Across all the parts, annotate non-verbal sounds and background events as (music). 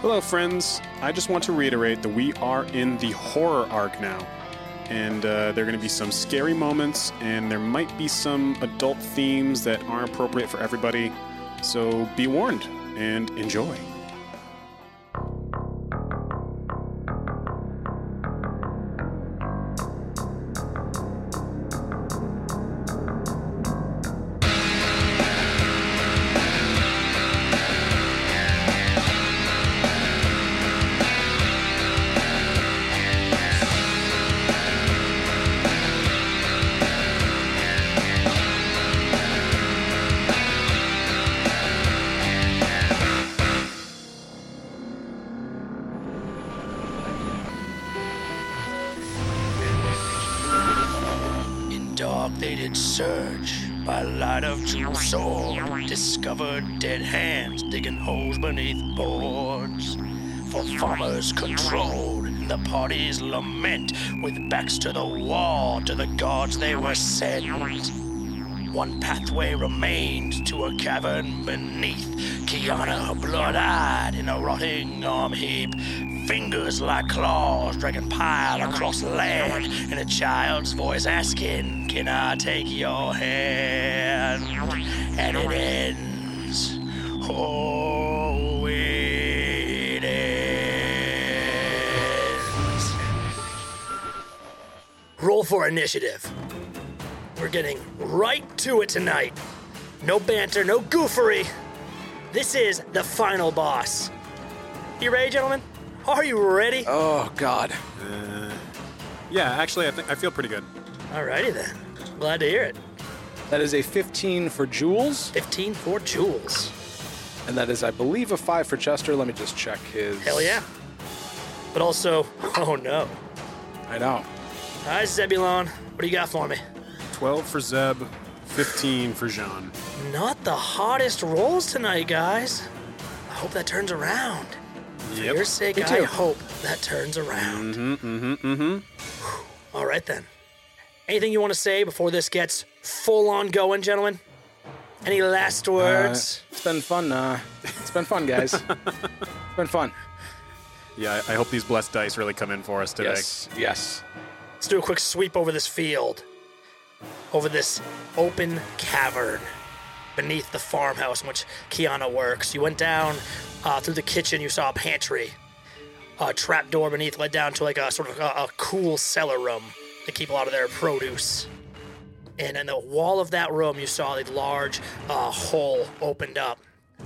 Hello, friends. I just want to reiterate that we are in the horror arc now. And uh, there are going to be some scary moments, and there might be some adult themes that aren't appropriate for everybody. So be warned and enjoy. To the wall to the gods they were sent. One pathway remained to a cavern beneath. Kiana, blood-eyed in a rotting arm heap. Fingers like claws dragging pile across land. And a child's voice asking, Can I take your hand? And it ends. Oh, Roll for initiative. We're getting right to it tonight. No banter, no goofery. This is the final boss. You ready, gentlemen? Are you ready? Oh, God. Uh, yeah, actually, I think I feel pretty good. Alrighty then. Glad to hear it. That is a 15 for Jules, 15 for Jules. and that is, I believe, a 5 for Chester. Let me just check his. Hell yeah. But also, (laughs) oh no. I know. Hi, Zebulon. What do you got for me? 12 for Zeb, 15 for Jean. Not the hottest rolls tonight, guys. I hope that turns around. For Yep. your sake, Me I too. hope that turns around. Mm-hmm, mm-hmm, mm-hmm. All right then. Anything you want to say before this gets full on going, gentlemen? Any last Uh, words? it's been fun. Uh, it's been fun, guys. (laughs) it's been fun. Yeah, I I hope these blessed dice really come in for us today. Yes. Yes. Let's do a quick sweep over this field, over this open cavern beneath the farmhouse in which Kiana works. You went down uh, through the kitchen. You saw a pantry. A trap door beneath led down to like a sort of a, a cool cellar room to keep a lot of their produce. And in the wall of that room, you saw a large uh, hole opened up.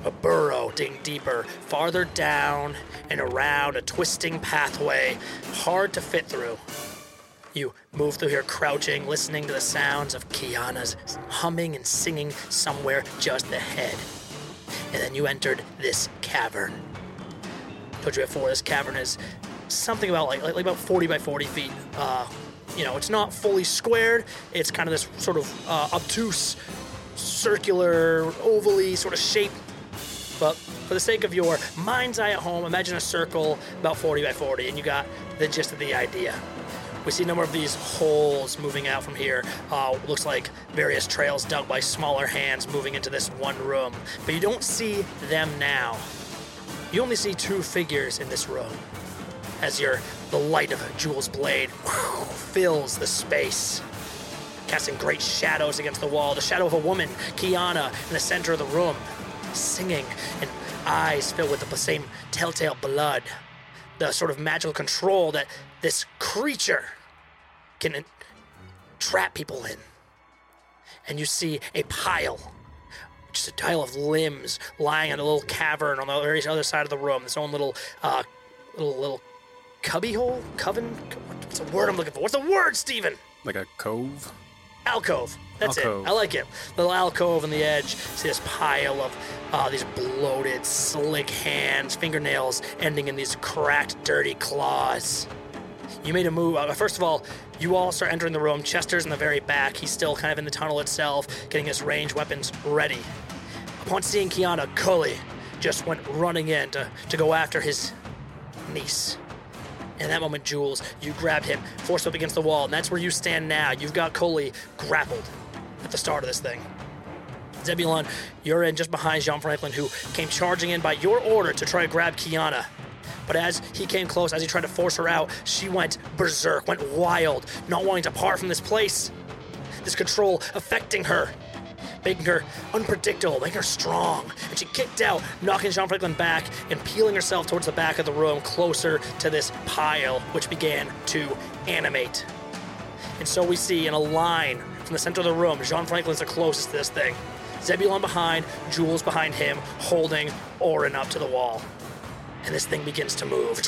A burrow digging deeper, farther down and around a twisting pathway, hard to fit through. You move through here crouching, listening to the sounds of Kiana's humming and singing somewhere just ahead. And then you entered this cavern. Told you before, this cavern is something about like, like, about 40 by 40 feet. Uh, you know, it's not fully squared. It's kind of this sort of uh, obtuse, circular, ovally sort of shape. But for the sake of your mind's eye at home, imagine a circle about 40 by 40, and you got the gist of the idea. We see a number of these holes moving out from here. Uh, looks like various trails dug by smaller hands moving into this one room. But you don't see them now. You only see two figures in this room. As your the light of Jules' blade fills the space, casting great shadows against the wall. The shadow of a woman, Kiana, in the center of the room, singing, and eyes filled with the same telltale blood. The sort of magical control that this creature can trap people in. And you see a pile, just a pile of limbs lying in a little cavern on the very other side of the room. Its own little, uh, little, little cubby hole, coven. What's the word I'm looking for? What's the word, Steven? Like a cove? Alcove. That's Alcove. it. I like it. Little alcove on the edge. See this pile of uh, these bloated, slick hands, fingernails ending in these cracked, dirty claws. You made a move. Uh, first of all, you all start entering the room. Chester's in the very back. He's still kind of in the tunnel itself, getting his ranged weapons ready. Upon seeing Kiana, Cully just went running in to, to go after his niece. In that moment, Jules, you grabbed him, forced him up against the wall, and that's where you stand now. You've got Coley grappled at the start of this thing. Zebulon, you're in just behind Jean Franklin, who came charging in by your order to try to grab Kiana. But as he came close, as he tried to force her out, she went berserk, went wild, not wanting to part from this place. This control affecting her, making her unpredictable, making her strong. And she kicked out, knocking Jean Franklin back and peeling herself towards the back of the room, closer to this pile, which began to animate. And so we see in a line from the center of the room, Jean Franklin's the closest to this thing. Zebulon behind, Jules behind him, holding Orin up to the wall. And this thing begins to move.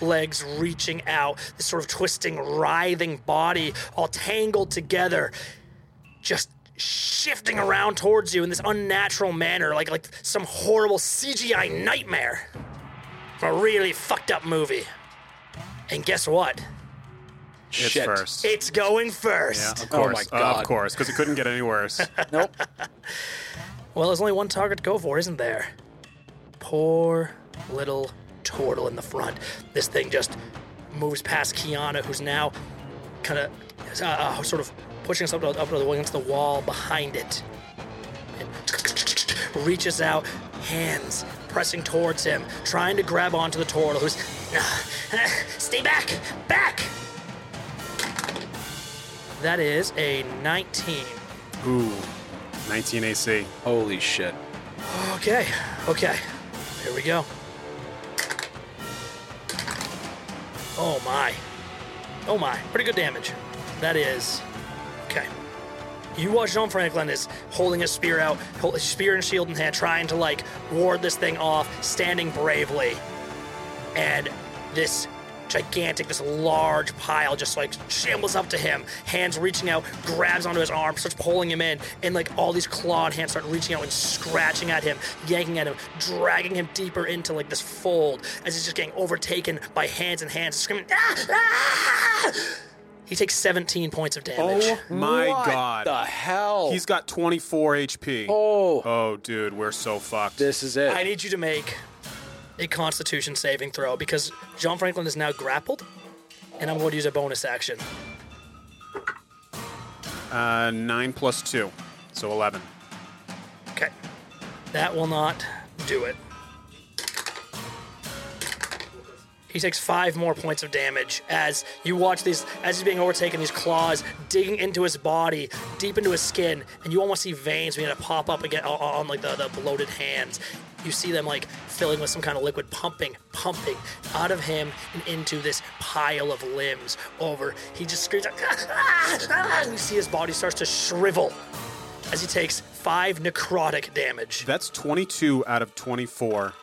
Legs reaching out, this sort of twisting, writhing body, all tangled together, just shifting around towards you in this unnatural manner, like like some horrible CGI nightmare from a really fucked up movie. And guess what? It's Shit. first. It's going first. yeah, first. of Oh course. my Uh, God. of course, because it couldn't get any worse. (laughs) Nope. Well, there's only one target to go for, isn't there? Poor little turtle in the front. This thing just moves past Kiana, who's now kind of uh, uh, sort of pushing us up, up the, against the wall behind it. And (tsk) reaches out, hands pressing towards him, trying to grab onto the turtle, who's. (sighs) Stay back! Back! That is a 19. Ooh, 19 AC. Holy shit. Okay, okay. Here we go. Oh my. Oh my. Pretty good damage. That is. You watch Jean Franklin is holding his spear out, spear and shield in hand, trying to like ward this thing off, standing bravely. And this gigantic, this large pile just like shambles up to him, hands reaching out, grabs onto his arm, starts pulling him in, and like all these clawed hands start reaching out and scratching at him, yanking at him, dragging him deeper into like this fold as he's just getting overtaken by hands and hands, screaming, ah, ah! He takes 17 points of damage. Oh my what god. the hell? He's got 24 HP. Oh, Oh, dude, we're so fucked. this is it. I need you to make a Constitution saving throw because Jean Franklin is now grappled, and I'm going to use a bonus action. Uh, 9 plus 2, so 11. Okay, that will not do it. He takes five more points of damage as you watch these, as he's being overtaken, these claws digging into his body, deep into his skin, and you almost see veins begin to pop up again on, on like the, the bloated hands. You see them like filling with some kind of liquid, pumping, pumping out of him and into this pile of limbs. Over, he just screams, "Ah, ah, ah," and you see his body starts to shrivel as he takes five necrotic damage. That's 22 out of 24.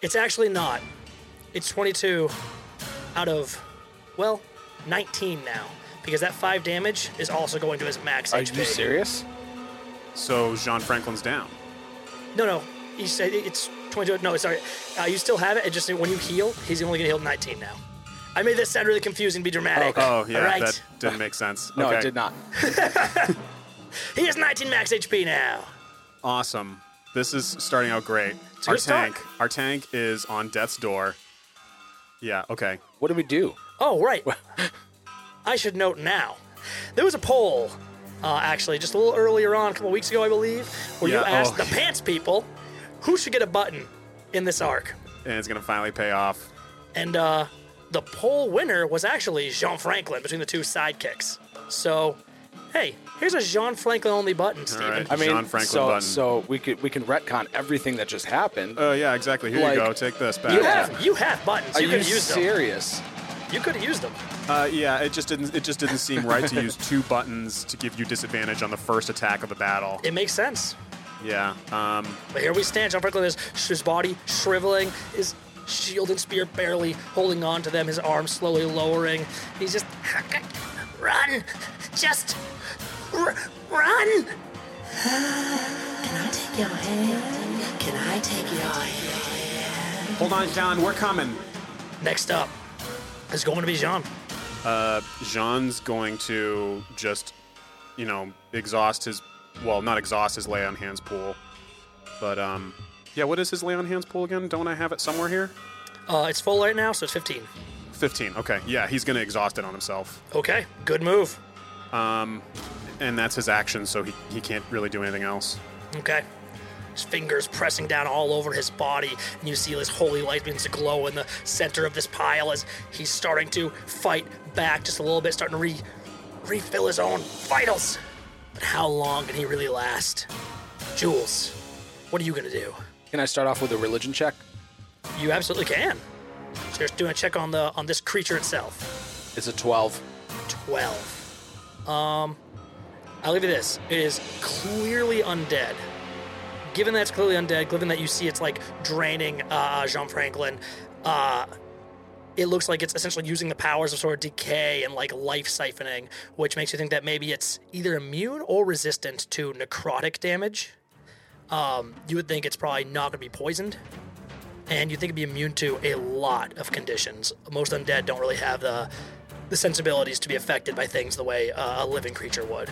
It's actually not. It's 22 out of, well, 19 now. Because that 5 damage is also going to his max HP. Are HP. you serious? So Jean Franklin's down. No, no. You said it's 22. No, sorry. Uh, you still have it. It just when you heal, he's only going to heal 19 now. I made this sound really confusing, be dramatic. Oh, yeah, All right. that didn't make sense. No, okay. it did not. (laughs) He has 19 max HP now. Awesome. This is starting out great. a our good start. tank, our tank is on death's door. Yeah, okay. What do we do? Oh, right. (laughs) I should note now. There was a poll, uh, actually, just a little earlier on, a couple weeks ago, I believe, where Yeah, you asked oh. the pants people who should get a button in this arc. And it's gonna finally pay off. And uh, the poll winner was actually Jean Franklin between the two sidekicks. So, hey, here's a Jean Franklin only button, Steven. right. I mean, Jean Franklin so, button. so we could we can retcon everything that just happened. Oh yeah, exactly. Here Like- you go. Take this back. You have you have buttons. Are you you could have them. serious? You could have used them. Uh, yeah, it just didn't. It just didn't seem right to use two buttons to give you disadvantage on the first attack of the battle. It makes sense. Yeah. Um. But here we stand. Jean Franklin is his body shriveling, his shield and spear barely holding on to them, his arms slowly lowering. He's just (laughs) run, just r- run. Can I take your hand? Can I take your hand? Hold on, Jean. We're coming. Next up is going to be Jean. Uh, Jean's going to just, you know, exhaust his. Well, not exhaust his lay on hands pool, but um. Yeah, what is his lay on hands pool again? Don't I have it somewhere here? Uh, it's full right now, so it's 15. 15. Okay. Yeah, he's going to exhaust it on himself. Okay, good move. And that's his action, so he, he can't really do anything else. Okay. his fingers pressing down all over his body, and you see this holy light begins to glow in the center of this pile as he's starting to fight back just a little bit, starting to re- refill his own vitals. But how long can he really last? Jules, what are you gonna do? Can I start off with a religion check? You absolutely can. So you're doing a check on the on this creature itself. It's a 12. 12. Um, I'll leave you this. It is clearly undead. Given that it's clearly undead, given that you see it's like draining uh, Jean Franklin, uh, it looks like it's essentially using the powers of sort of decay and like life siphoning, which makes you think that maybe it's either immune or resistant to necrotic damage. Um, you would think it's probably not going to be poisoned, and you think it'd be immune to a lot of conditions. Most undead don't really have the the sensibilities to be affected by things the way uh, a living creature would.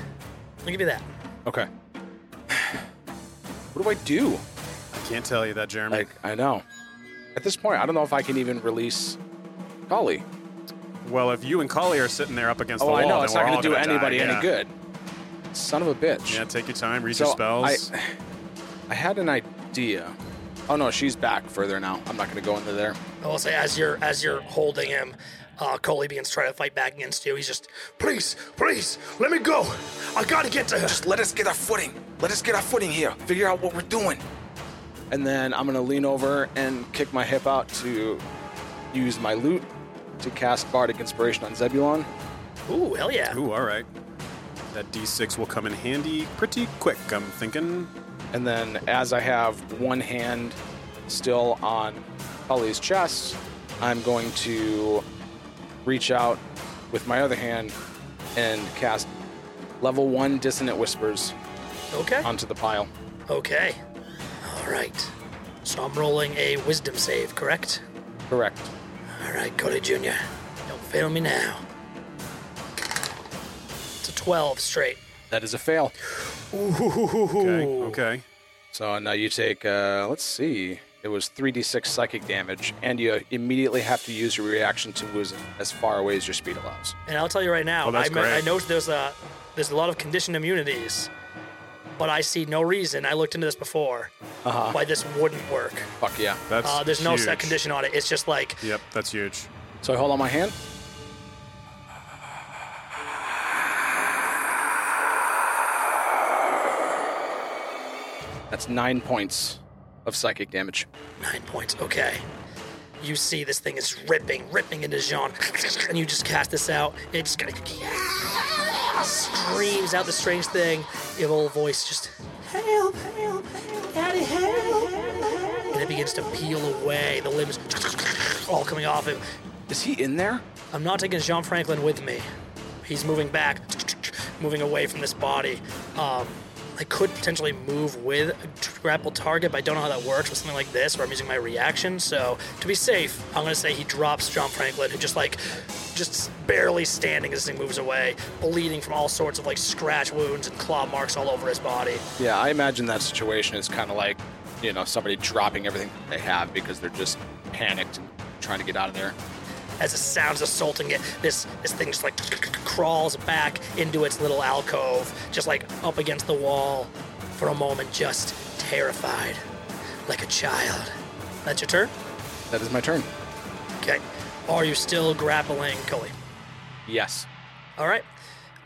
I'll give you that. Okay. (sighs) What do I do? I can't tell you that, Jeremy. Like, I know. At this point, I don't know if I can even release Kali. well, if you and Collie are sitting there up against the Oh, wall, I know. then It's we're not all going to do gonna die, anybody yeah. any good. Son of a bitch. Yeah, take your time, read so your spells. I, I had an idea. Oh no, she's back further now. I'm not going to go into there. I will say, as you're as you're holding him, uh, Coley begins trying to fight back against you. He's just, please, please, let me go. I gotta get to her. Just let us get our footing. Let us get our footing here. Figure out what we're doing. And then I'm going to lean over and kick my hip out to use my lute to cast Bardic Inspiration on Zebulon. Ooh, hell yeah. Ooh, all right. That D6 will come in handy pretty quick, I'm thinking. And then as I have one hand still on Holly's chest, I'm going to reach out with my other hand and cast level one Dissonant Whispers Okay. onto the pile. Okay. All right. So I'm rolling a wisdom save, correct? Correct. All right, Cody Jr. Don't fail me now. It's a 12 straight. That is a fail. Okay, okay. So now you take, uh, let's see, it was 3d6 psychic damage, and you immediately have to use your reaction to move as far away as your speed allows. And I'll tell you right now, Oh, that's I, me- I great. know there's a there's a lot of conditioned immunities, but I see no reason. I looked into this before. Uh-huh. Why this wouldn't work? Fuck yeah. That's Uh, there's no set huge. condition on it. It's just like Yep, that's huge. So I hold on my hand. That's nine points of psychic damage. nine points. Okay. You see this thing is ripping, ripping into Jean, and you just cast this out. It just kind of screams out the strange thing. Your little voice just help, help, help, daddy, help. And it begins to peel away. The limbs all coming off him. Is he in there? I'm not taking Jean Franklin with me. He's moving back, moving away from this body. Um, I could potentially move with a grapple target, but I don't know how that works with something like this where I'm using my reaction. So to be safe, I'm gonna say he drops Jean Franklin, who just like, just barely standing as thing moves away, bleeding from all sorts of like scratch wounds and claw marks all over his body. Yeah, I imagine that situation is kind of like, you know, somebody dropping everything they have because they're just panicked and trying to get out of there. As the sounds assaulting it, this this thing just like crawls back into its little alcove, just like up against the wall for a moment, just terrified, like a child. That's your turn? That is my turn. Okay. Are you still grappling Cully? Yes. All right.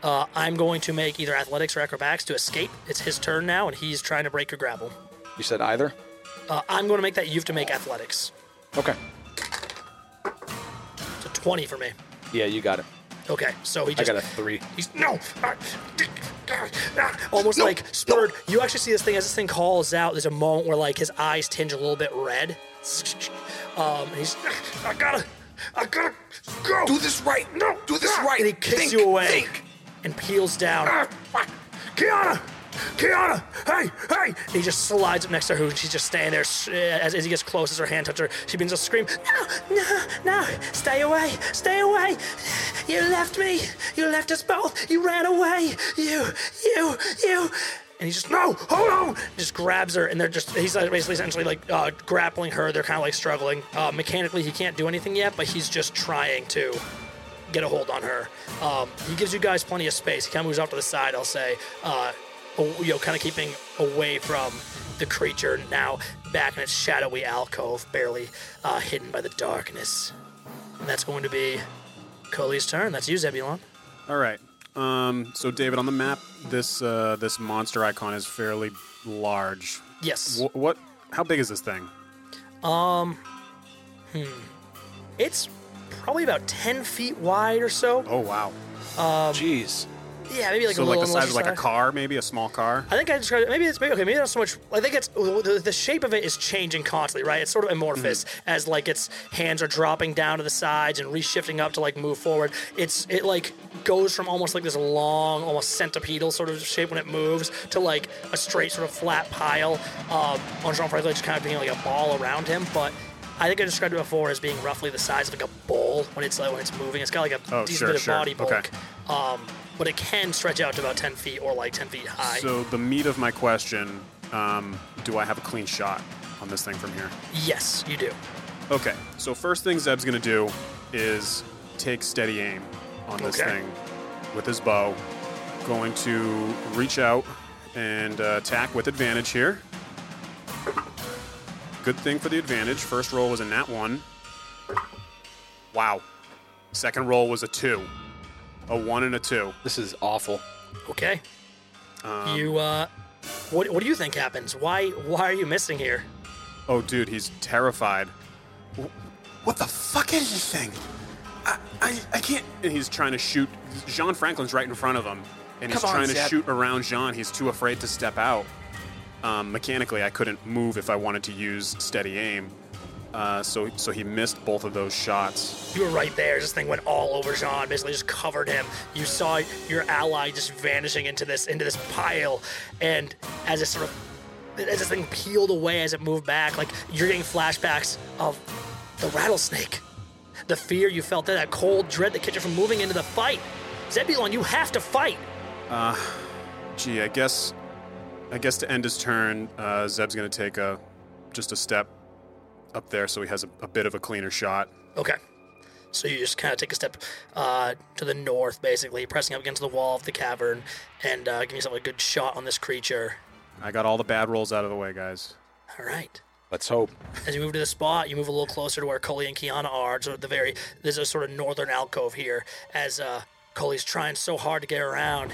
Uh, I'm going to make either athletics or acrobatics to escape. It's his turn now, and he's trying to break your grapple. You said either? Uh, I'm going to make that you have to make athletics. Okay. It's a 20 for me. Yeah, you got it. Okay, so he just. I got a three. He's no, almost like spurred. You actually see this thing as this thing calls out. There's a moment where like his eyes tinge a little bit red. Um, he's, I gotta, I gotta go. Do this right. No, Do this ah, right. And he kicks Think, you away think. and peels down. Ah. Kiana! Kiana! Hey! Hey! He just slides up next to her, and she's just standing there. As, as he gets close, as her hand touches her, she begins to scream, No! No! No! Stay away! Stay away! You left me! You left us both! You ran away! You! You! You! And he's just, No! Hold on! Just grabs her, and they're just, he's basically essentially like uh, grappling her. They're kind of like struggling. Uh, mechanically, he can't do anything yet, but he's just trying to get a hold on her. Um, he gives you guys plenty of space. He kind of moves off to the side, I'll say. Uh, you know, kind of keeping away from the creature now back in its shadowy alcove, barely uh, hidden by the darkness. And that's going to be Coley's turn. That's you, Zebulon. All right. Um, so David, on the map, this uh, this monster icon is fairly large. Yes. Wh- what? How big is this thing? Um, hmm. It's probably about 10 feet wide or so. Oh wow. Jeez. Yeah, maybe like so a like the size of like a car, maybe a small car. I think I described it. Maybe it's maybe okay. Maybe not so much. I think it's the, the shape of it is changing constantly, right? It's sort of amorphous as like its hands are dropping down to the sides and reshifting up to like move forward. It's it like goes from almost like this long, almost centipedal sort of shape when it moves to like a straight sort of flat pile. Um, on Jean Francois just kind of being like a ball around him, but. I think I described it before as being roughly the size of like a bowl when it's like when it's moving. It's got like a Oh, decent sure, bit of sure. body bulk, Okay. um, but it can stretch out to about ten feet or like ten feet high. So the meat of my question: um, Do I have a clean shot on this thing from here? yes, you do. Okay. So first thing Zeb's gonna do is take steady aim on this Okay. thing with his bow. Going to reach out and uh, attack with advantage here. Good thing for the advantage. First roll was a nat one. Wow. Second roll was a two. A one and a two. This is awful. Okay. Um, you uh what what do you think happens? Why why are you missing here? Oh, dude, he's terrified. What the fuck is this thing? I, I, I can't. And he's trying to shoot. Jean Franklin's right in front of him, and he's Come on, trying to Zeb. shoot around Jean. He's too afraid to step out. Um, mechanically, I couldn't move if I wanted to use steady aim. Uh, so, so he missed both of those shots. You were right there. This thing went all over Jean, basically just covered him. You saw your ally just vanishing into this into this pile, and as it sort of as this thing peeled away as it moved back, like you're getting flashbacks of the rattlesnake. The fear you felt there, that cold dread that kept you from moving into the fight. Zebulon, you have to fight. Uh, Gee, I guess, I guess to end his turn, uh, Zeb's gonna take a, just a step up there, so he has a, a bit of a cleaner shot. Okay. So you just kind of take a step uh, to the north, basically, pressing up against the wall of the cavern and uh, giving yourself a good shot on this creature. I got all the bad rolls out of the way, guys. All right. Let's hope. As you move to the spot, you move a little closer to where Cully and Kiana are. So the very, there's a sort of northern alcove here as uh, Cully's trying so hard to get around.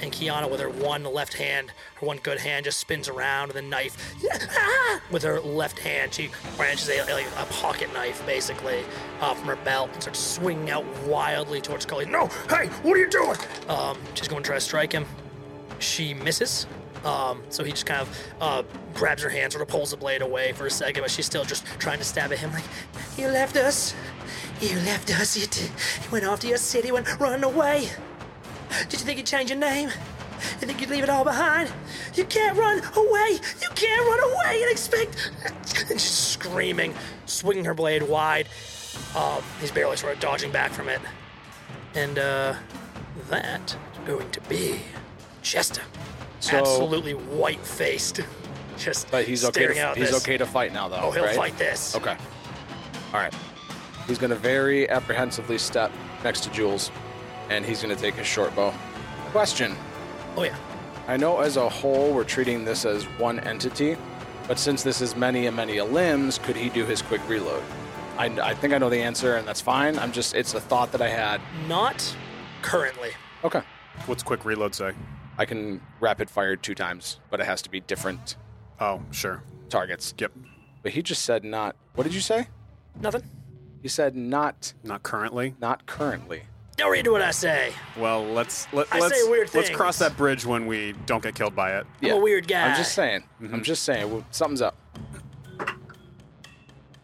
And Kiana, with her one left hand, her one good hand, just spins around with a knife. (laughs) With her left hand, she branches a, a pocket knife, basically, uh, from her belt and starts swinging out wildly towards Cully. No, hey, what are you doing? Um, she's going to try to strike him. She misses. Um, so he just kind of uh, grabs her hand, sort of pulls the blade away for a second, but she's still just trying to stab at him. Like, you left us. You left us. You, t- you went off to your city, went running away. Did you think you'd change your name? You think you'd leave it all behind? You can't run away. You can't run away and expect. And she's screaming, swinging her blade wide. Um, he's barely sort of dodging back from it. And uh, that is going to be Chester. So- Absolutely white faced. Just But he's okay. To, he's this. okay to fight now, though. Oh, he'll right? fight this. Okay. All right. He's going to very apprehensively step next to Jules, and he's going to take his short bow. Question. Oh, yeah. I know as a whole we're treating this as one entity, but since this is many and many a limbs, could he do his quick reload? I, I think I know the answer, and that's fine. I'm just, it's a thought that I had. Not currently. Okay. What's quick reload say? I can rapid fire two times, but it has to be different Oh, sure. targets. Yep. But he just said not. What did you say? Nothing. He said not, Not currently. not currently. Don't read what I say. Well, let's let, I let's say weird let's things. cross that bridge when we don't get killed by it. I'm a weird guy. I'm just saying. Mm-hmm. I'm just saying. Well, something's up.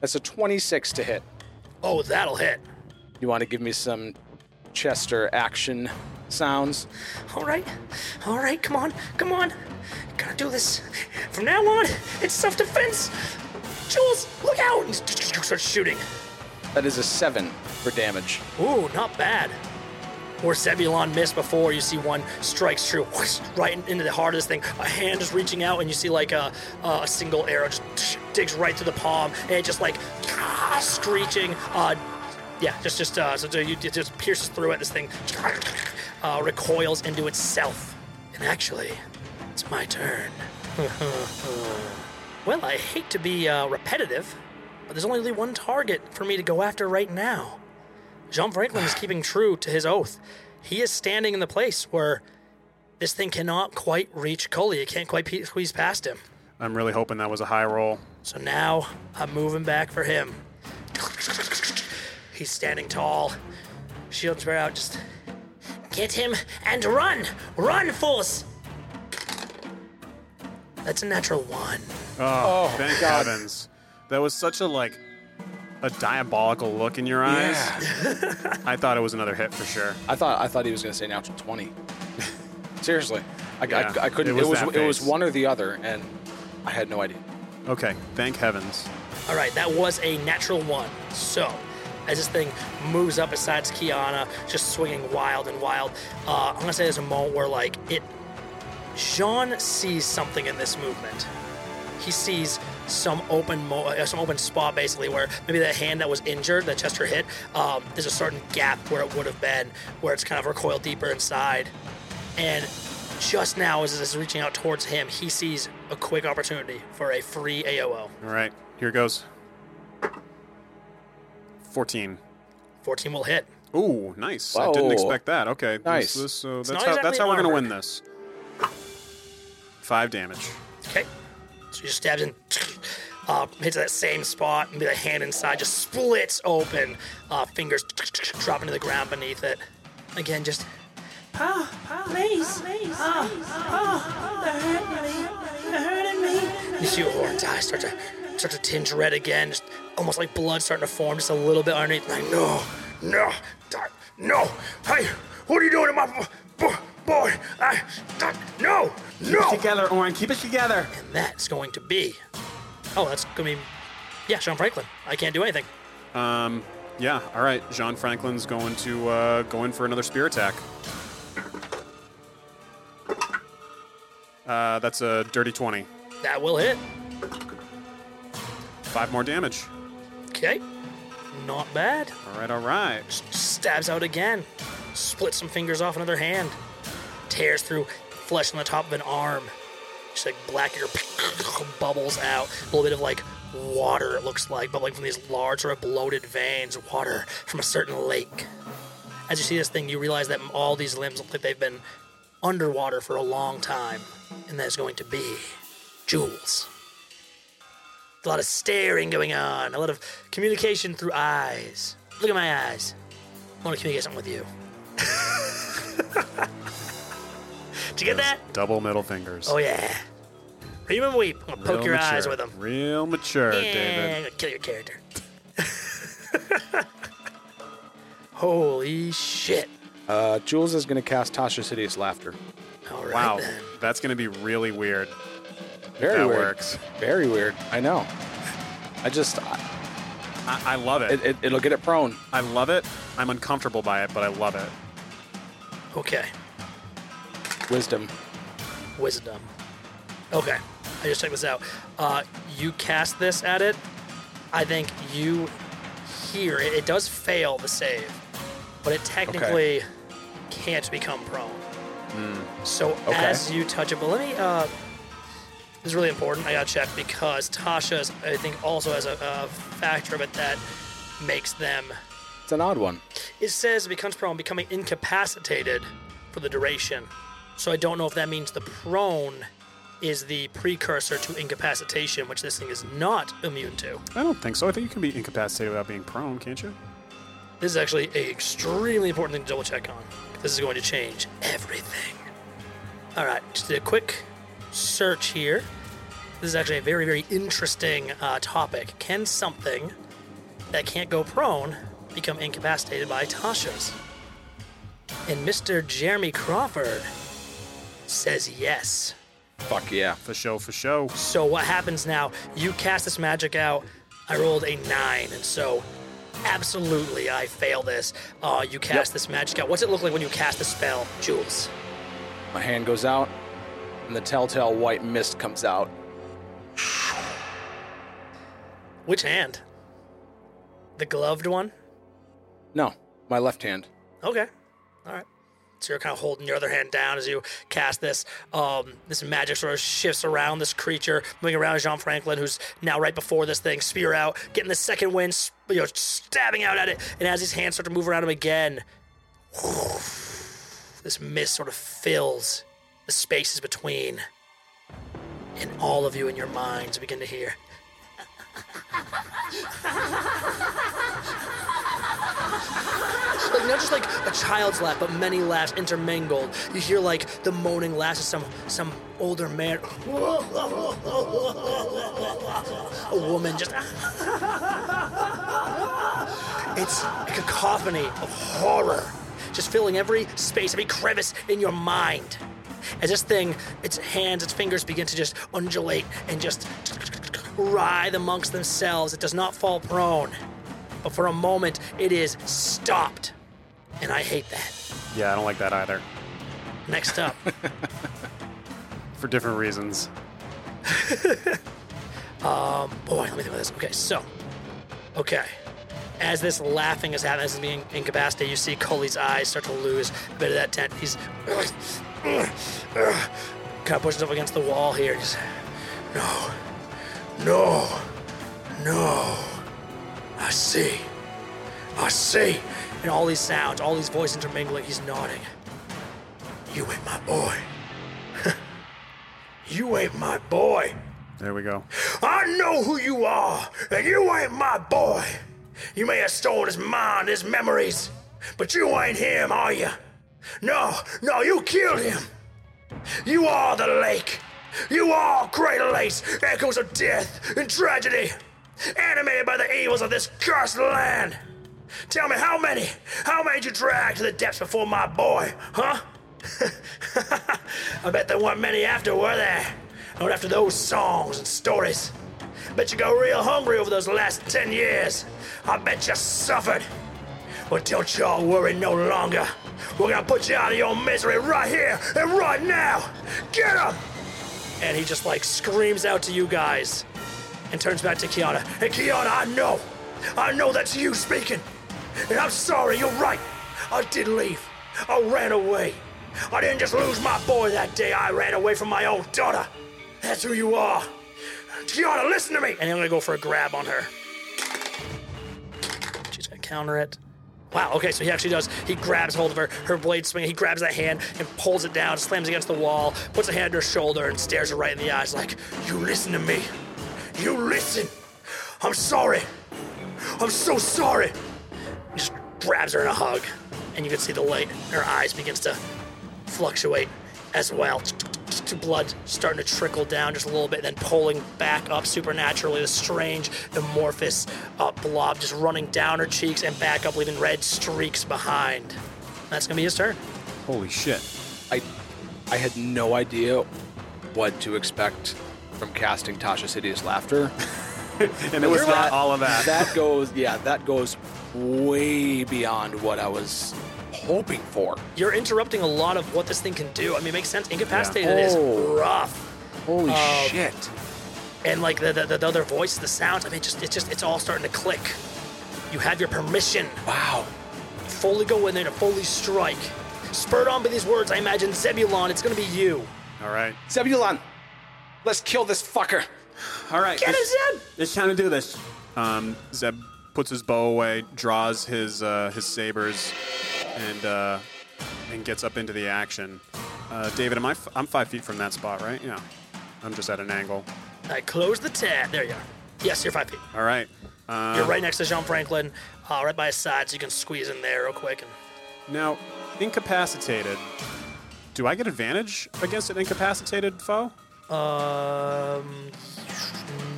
That's a 26 to hit. Oh, that'll hit. You want to give me some Chester action sounds? All right. All right. Come on. Come on. Gotta do this. From now on, it's self defense. Jules, look out! He starts shooting. That is a seven for damage. Ooh, not bad. Where Zebulon missed before, you see one strikes true, whoosh, right into the heart of this thing. A hand is reaching out, and you see like a, a single arrow just digs right through the palm, and it just like ah, screeching. Uh, yeah, just just uh, so you, it just pierces through it. This thing uh, recoils into itself, and actually, It's my turn. (laughs) well, I hate to be uh, repetitive, but there's only really one target for me to go after right now. Jean Franklin is (sighs) keeping true to his oath. He is standing in the place where this thing cannot quite reach Cully. It can't quite pe- squeeze past him. I'm really hoping that was a high roll. So now I'm moving back for him. He's standing tall. Shield spread out. Just get him and run! Run, fools! That's a natural one. Ah, oh, thank heavens. That was such a like a diabolical look in your eyes. (laughs) I thought it was another hit for sure. I thought I thought he was going to say natural twenty. (laughs) Seriously, I, Yeah, I, I couldn't. it It was was it was one or the other, and I had no idea. Okay, thank heavens. All right, that was a natural one. So, as this thing moves up besides Kiana, just swinging wild and wild, uh, I'm gonna say there's a moment where like it. Jean sees something in this movement. He sees some open, mo- uh, some open spot basically where maybe the hand that was injured, that Chester hit, um, there's a certain gap where it would have been, where it's kind of recoiled deeper inside, and just now as this is reaching out towards him, he sees a quick opportunity for a free AOO. All right, here goes. 14. 14 will hit. Ooh, nice. I didn't Whoa. expect that. Okay. Nice. This, so that's not how, that's how we're going to win this. Five damage. Okay. So just stabs in, uh, hits that same spot, and the hand inside just splits open, uh, fingers drop into the ground beneath it. Again, just ah, ah, Please, please, oh, oh, they're hurting me. They're hurting me. you see Orin's eyes start to start to tinge red again, just almost like blood starting to form just a little bit underneath. Like, no, no, no, hey, what are you doing to my bo- bo- boy? I, Doc, no, no. Together, Orin. Keep it together. And that's going to be, oh, that's going to be, yeah, Jean Franklin. I can't do anything. Um, yeah, all right. Jean Franklin's going to uh, go in for another spear attack. Uh, that's a dirty 20. That will hit. Five more damage. Okay. Not bad. All right, all right. Stabs out again. Splits some fingers off another hand. Tears through flesh on the top of an arm. Just like black (laughs) bubbles out. A little bit of like water, it looks like, bubbling from these large, sort of bloated veins. Water from a certain lake. As you see this thing, you realize that all these limbs look like they've been underwater for a long time. And that is going to be Jules. A lot of staring going on, a lot of communication through eyes. Look at my eyes. I want to communicate something with you. (laughs) Did you get that? Double middle fingers. Oh yeah. Read and weep. I'm gonna poke Real your mature. eyes with them. Real mature, Yeah, David. I'm gonna kill your character. (laughs) Holy shit. Uh, Jules is going to cast Tasha's Hideous Laughter. All right Wow, then. that's going to be really weird. Very that weird. works. Very weird. I know. I just, I, I, I love it. it, it, it'll get it prone. I love it. I'm uncomfortable by it, but I love it. Okay. Wisdom. Wisdom. Okay. I just checked this out. Uh, you cast this at it. I think you hear it. It does fail the save, but it technically can't become prone. So Okay. as you touch it, but let me. Uh, this is really important. I got to check because Tasha's, I think, also has a, a factor of it that makes them. It's an odd one. It says it becomes prone, becoming incapacitated for the duration. So I don't know if that means the prone is the precursor to incapacitation, which this thing is not immune to. I don't think so. I think you can be incapacitated without being prone, can't you? This is actually a extremely important thing to double check on. This is going to change everything. All right, just did a quick search here. This is actually a very, very interesting uh, topic. Can something that can't go prone become incapacitated by Tasha's? And Mr. Jeremy Crawford says yes. Fuck yeah. For show, for show. So what happens now? You cast this magic out. I rolled a nine, and so absolutely I fail this. Uh, you cast Yep. this magic out. What's it look like when you cast the spell, Jules? My hand goes out, and the telltale white mist comes out. Which hand? The gloved one? No, my left hand. Okay. All right. So you're kind of holding your other hand down as you cast this. Um, this magic sort of shifts around this creature, moving around Jean Franklin, who's now right before this thing, spear out, getting the second wind, you know, stabbing out at it. And as his hands start to move around him again, (sighs) this mist sort of fills the spaces between. And all of you in your minds begin to hear. (laughs) like not just like a child's laugh, but many laughs intermingled. You hear like the moaning laughs of some some older man, a woman just. (laughs) It's a cacophony of horror, just filling every space, every crevice in your mind. As this thing, its hands, its fingers begin to just undulate and just writhe amongst themselves. It does not fall prone, but for a moment, it is stopped. And I hate that. Yeah, I don't like that either. Next up, (laughs) For different reasons. (laughs) Um, boy, let me think of this. Okay, so, okay. As this laughing is happening, as he's being incapacitated, you see Cully's eyes start to lose a bit of that tent. He's kind of pushes up against the wall here. He's, no, no, no. I see. I see. And all these sounds, all these voices intermingling, he's nodding. You ain't my boy. (laughs) you ain't my boy. There we go. I know who you are, and you ain't my boy. You may have stolen his mind, his memories, but you ain't him, are you? No, no, you killed him. You are the lake. You are Cradle Lake, echoes of death and tragedy, animated by the evils of this cursed land. Tell me how many, how many did you drag to the depths before my boy, huh? (laughs) I bet there weren't many after, were there? Not after those songs and stories. Bet you got real hungry over those last ten years. I bet you suffered. Well, don't y'all worry no longer. We're gonna put you out of your misery right here and right now. Get him! And he just like screams out to you guys and turns back to Kiana. Hey, Kiana, I know. I know that's you speaking. And I'm sorry, you're right. I did leave. I ran away. I didn't just lose my boy that day, I ran away from my own daughter. That's who you are. Kiana, listen to me. And I'm gonna go for a grab on her. She's gonna counter it. Wow, okay, so he actually does. He grabs hold of her, her blade swing, he grabs that hand and pulls it down, slams against the wall, puts a hand on her shoulder, and stares her right in the eyes like, You listen to me. You listen. I'm sorry. I'm so sorry. He just grabs her in a hug, and you can see the light in her eyes begins to fluctuate as well. Blood starting to trickle down just a little bit, then pulling back up supernaturally. The strange, amorphous uh, blob just running down her cheeks and back up, leaving red streaks behind. That's gonna be his turn. Holy shit. I, I had no idea what to expect from casting Tasha's hideous laughter. (laughs) And it was not all of that. That goes, yeah, that goes way beyond what I was hoping for. You're interrupting a lot of what this thing can do. I mean, it makes sense. Incapacitated is Oh. rough. Holy Um, shit! and like the, the, the other voice, the sounds. I mean, just it's just it's all starting to click. You have your permission. Wow. Fully go in there to fully strike. Spurred on by these words, I imagine Zebulon. It's gonna be you. All right. Zebulon, let's kill this fucker. All right. Get it's- it, Zeb! It's time to do this. Um, Zeb puts his bow away, draws his uh, his sabers, and uh, and gets up into the action. Uh, David, am I? F- I'm five feet from that spot, right? Yeah. I'm just at an angle. I close the tab. There you are. Yes, you're five feet. All right. Uh, You're right next to Jean Franklin, uh, right by his side, so you can squeeze in there real quick. And Now, incapacitated. Do I get advantage against an incapacitated foe? um,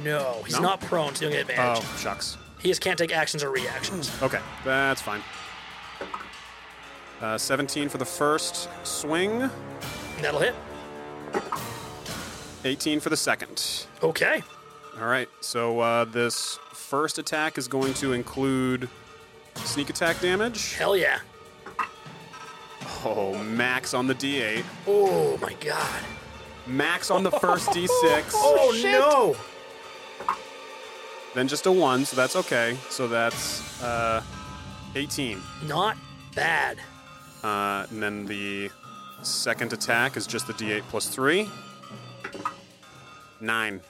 no, he's No? not prone, so you don't get advantage. Oh, shucks. He just can't take actions or reactions. Okay, that's fine. Uh, 17 for the first swing, That'll hit. 18 for the second. Okay. All right, so uh, this first attack is going to include sneak attack damage. Hell yeah. Oh, max on the d8. Oh my god. Max on the first d6. (laughs) Oh no. Then just a 1, so that's okay. So that's uh, 18. Not bad. Uh, and then the second attack is just the D8 plus three. Nine.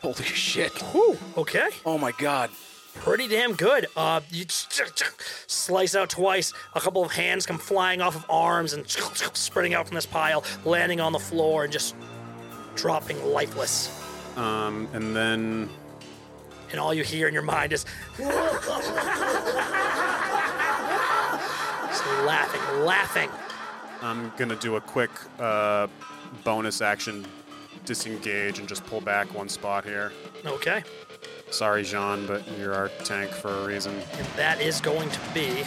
Holy shit. Whew, okay. Oh my god. Pretty damn good. Uh, you slice out twice. A couple of hands come flying off of arms and (sniffs) spreading out from this pile, landing on the floor and just dropping lifeless. Um, and then And all you hear in your mind is just laughing, laughing. I'm gonna do a quick uh, bonus action, disengage and just pull back one spot here. Okay. Sorry, Jean, but you're our tank for a reason. And that is going to be.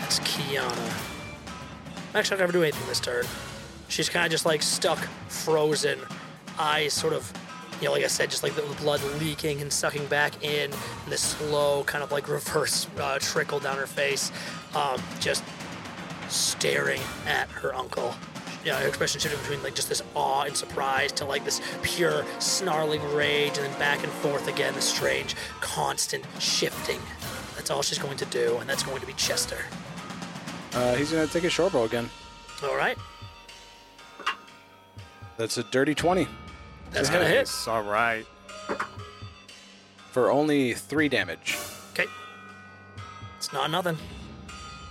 That's Kiana. I'm actually not gonna do anything this turn. She's kind of just like stuck, frozen, eyes sort of, you know, like I said, just like the blood leaking and sucking back in, and this slow kind of like reverse uh, trickle down her face, um, just staring at her uncle. You know, her expression shifted between like just this awe and surprise to like this pure snarling rage, and then back and forth again, this strange, constant shifting. That's all she's going to do, and that's going to be Chester. Uh, he's gonna take a short bow again. All right, That's a dirty 20 that's gonna hit. Nice, All right. for only three damage. Okay, it's not nothing.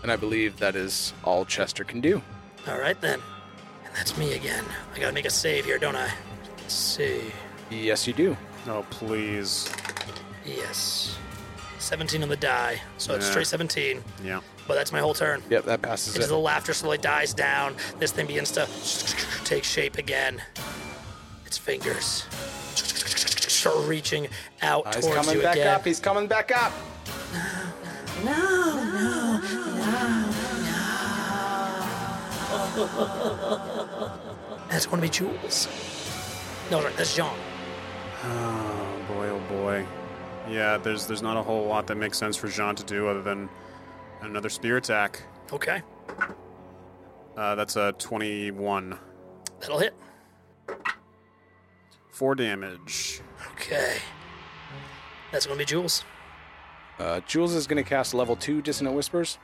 And I believe that is all Chester can do. All right then, and that's me again. I gotta make a save here, don't I? Let's see. Yes, you do. Oh, please. Yes, 17 on the die, so it's Yeah. straight 17. Yeah. But that's my whole turn. Yep, that passes As it. the laughter slowly dies down, this thing begins to take shape again. Its fingers start reaching out he's towards coming you back again. up. He's coming back up. No, no, no, no. That's going to be Jules. No, sorry, that's Jean. Oh boy, oh boy. Yeah, there's there's not a whole lot that makes sense for Jean to do other than another spear attack. Okay, Uh, that's a 21. that'll hit. Four damage. Okay. That's going to be Jules. Uh, Jules is going to cast level two Dissonant Whispers.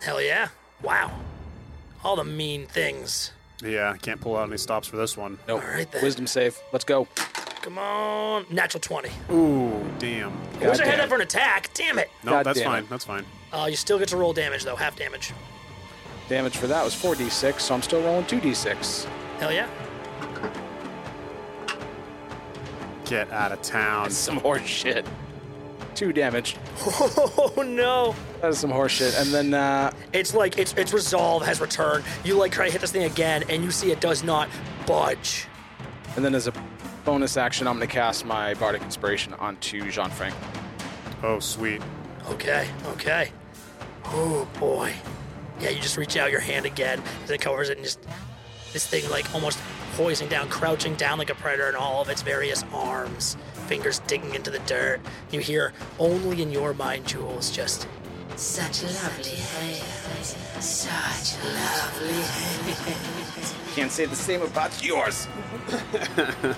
Hell yeah. Wow. All the mean things. Yeah, can't pull out any stops for this one. Nope. All right then. Wisdom save. Let's go. Come on. Natural 20. Ooh, damn. I wish I had that for an attack. Damn it. No, God that's damn fine. it. That's fine. Uh, you still get to roll damage, though. Half damage. Damage for that was 4d6, so I'm still rolling 2d6. Hell yeah. Get out of town. That's Some horse shit. Two damage. (laughs) Oh no. That is some horse shit. And then uh, It's like its its resolve has returned. You like try to hit this thing again, and you see it does not budge. and then as a bonus action, I'm going to cast my Bardic Inspiration onto Jean Frank. Oh, sweet. Okay, okay. Oh boy. Yeah, you just reach out your hand again, and it covers it, and just this thing like almost poising down, crouching down like a predator, and all of its various arms, fingers digging into the dirt. You hear only in your mind, Jules, just Such lovely hands. Such lovely hands. Can't say the same about yours. (laughs)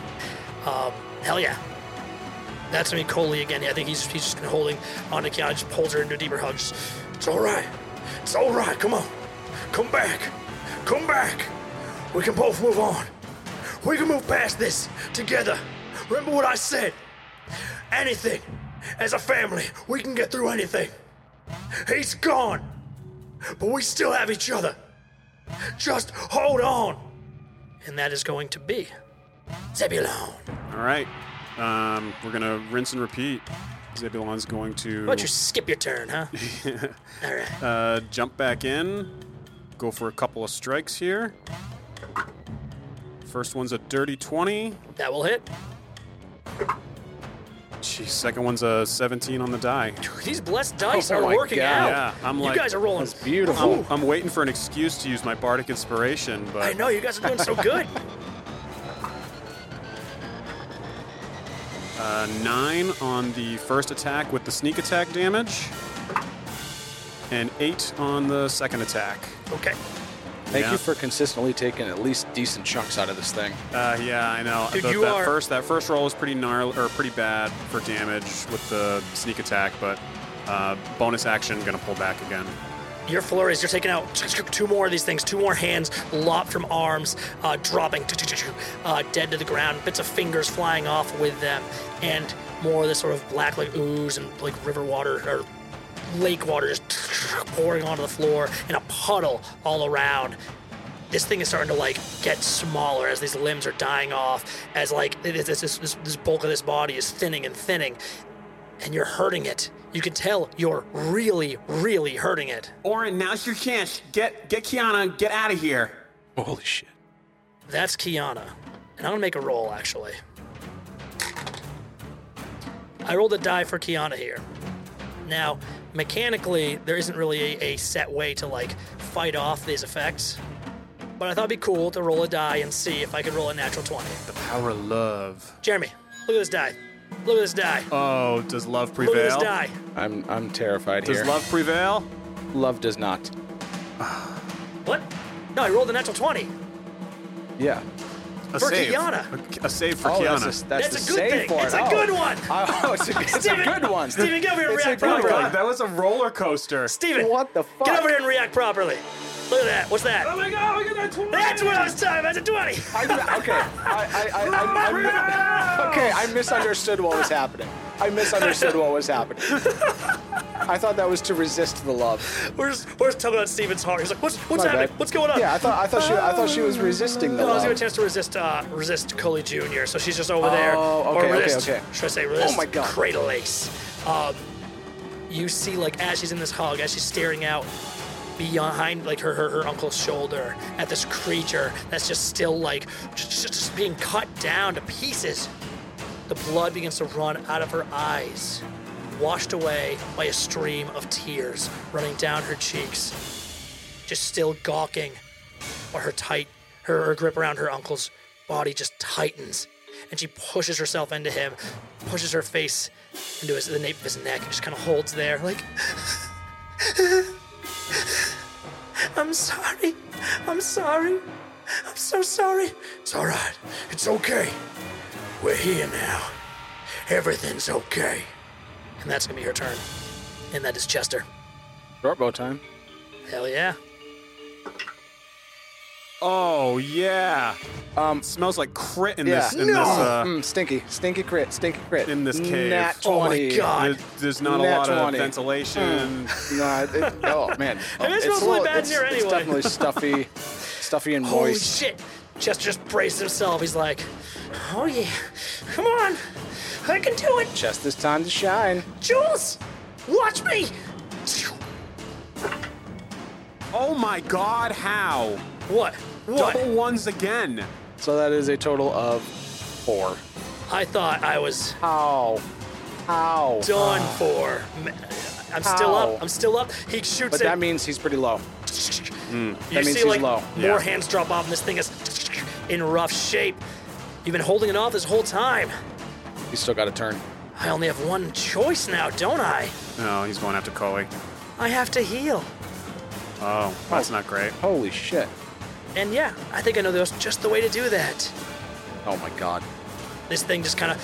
Um, hell yeah. That's gonna be Coley again. I think he's he's just been holding on to Kiana, just pulls her into a deeper hug. Just, it's all right. It's all right. Come on. Come back. Come back. We can both move on. We can move past this together. Remember what I said. Anything. As a family, we can get through anything. He's gone. But we still have each other. Just hold on. And that is going to be Zebulon. All right. Um, we're gonna rinse and repeat. Zebulon's going to Why don't you skip your turn, huh? (laughs) All right. uh, jump back in, go for a couple of strikes here. First one's a dirty 20. That will hit. Geez, second one's a 17 on the die. These blessed dice Oh are my working God. out. Yeah, I'm like, you like- guys are rolling. That's beautiful. I'm, I'm waiting for an excuse to use my bardic inspiration, but I know you guys are doing so good. (laughs) (laughs) uh, nine on the first attack with the sneak attack damage, and eight on the second attack. Okay. Thank Yeah. you for consistently taking at least decent chunks out of this thing. Uh, yeah, I know. Dude, The- you that are- first that first roll was pretty gnarly or pretty bad for damage with the sneak attack, but uh, bonus action gonna pull back again. your flurries, you're taking out two more of these things, two more hands lopped from arms, uh, dropping, uh, dead to the ground, bits of fingers flying off with them, and more of this sort of black like ooze and like river water or lake water just pouring onto the floor in a puddle all around. This thing is starting to like get smaller as these limbs are dying off, as like this, this, this, this bulk of this body is thinning and thinning, and you're hurting it. You can tell you're really, really hurting it. Orin, now's your chance. Get get Kiana, get out of here. Holy shit. That's Kiana. And I'm gonna make a roll actually. I rolled a die for Kiana here. Now, mechanically, there isn't really a, a set way to like fight off these effects. But I thought it'd be cool to roll a die and see if I could roll a natural 20. The power of love. Jeremy, look at this die. Look at this die. Oh, does love prevail? Look at this prevail? die. I'm I'm terrified Does here. love prevail? Love does not. What? No, I rolled a natural 20. Yeah. A For save. Kiana. A, a save for oh, Kiana. that's, a, that's, That's the a good save thing. for It's it. a Oh. good one. (laughs) Oh, it's a, it's a good one. Steven, get over here and react properly. one. that was a roller coaster. Steven, What the fuck? get over here and react properly. Look at that. What's that? Oh my god, look at that 20! That's what I was talking about. That's a 20. I, okay, (laughs) I, I, I, I, I, I, (laughs) okay, I misunderstood what was happening. I misunderstood what was happening. I thought that was to resist the love. We're just, we're just talking about Steven's heart. He's like, what's, what's My happening? bad. What's going on? Yeah, I thought I thought she I thought she was resisting the No, I was love. giving a chance to resist uh, resist Cully Jr. So she's just over there. Oh, or okay, okay, resist, okay. Should I say resist? Oh my God. Cradle Ace. Um, you see, like as she's in this hug, as she's staring out behind, like her her, her uncle's shoulder at this creature that's just still like just, just being cut down to pieces. The blood begins to run out of her eyes, washed away by a stream of tears running down her cheeks. Just still gawking, while her tight, her, her grip around her uncle's body just tightens, and she pushes herself into him, pushes her face into his, the nape of his neck, and just kind of holds there, like, (sighs) I'm sorry, I'm sorry, I'm so sorry. It's all right, it's okay. We're here now. Everything's okay. And that's gonna be her turn. And that is Chester. Short bow time. Hell yeah. Oh yeah. Um, smells like crit in yeah. this in this uh, Mm, stinky, stinky crit, stinky crit. in this cave. Nat Oh my 20. God. There- There's not a Nat lot of 20. ventilation. No, it, oh man. (laughs) Maybe it It's smells really little- bad in it's, here It's anyway. definitely stuffy, stuffy and moist Holy moist. shit. Chester just braced himself. He's like, oh yeah, come on. I can do it. Just this time to shine. Jules, watch me. Oh my God! How? What? What? Double ones again. So that is a total of four. I thought I was How? How? done for. I'm still How? up. I'm still up. He shoots But it. that means he's pretty low. Mm. you that means see he's like low. more Yeah. hands drop off, and this thing is in rough shape. You've been holding it off this whole time. He's still got a turn. I only have one choice now, don't I? No, he's going after Cully. I have to heal. Oh, that's not great. Holy shit. And yeah, I think I know there's just the way to do that. Oh my god. This thing just kind of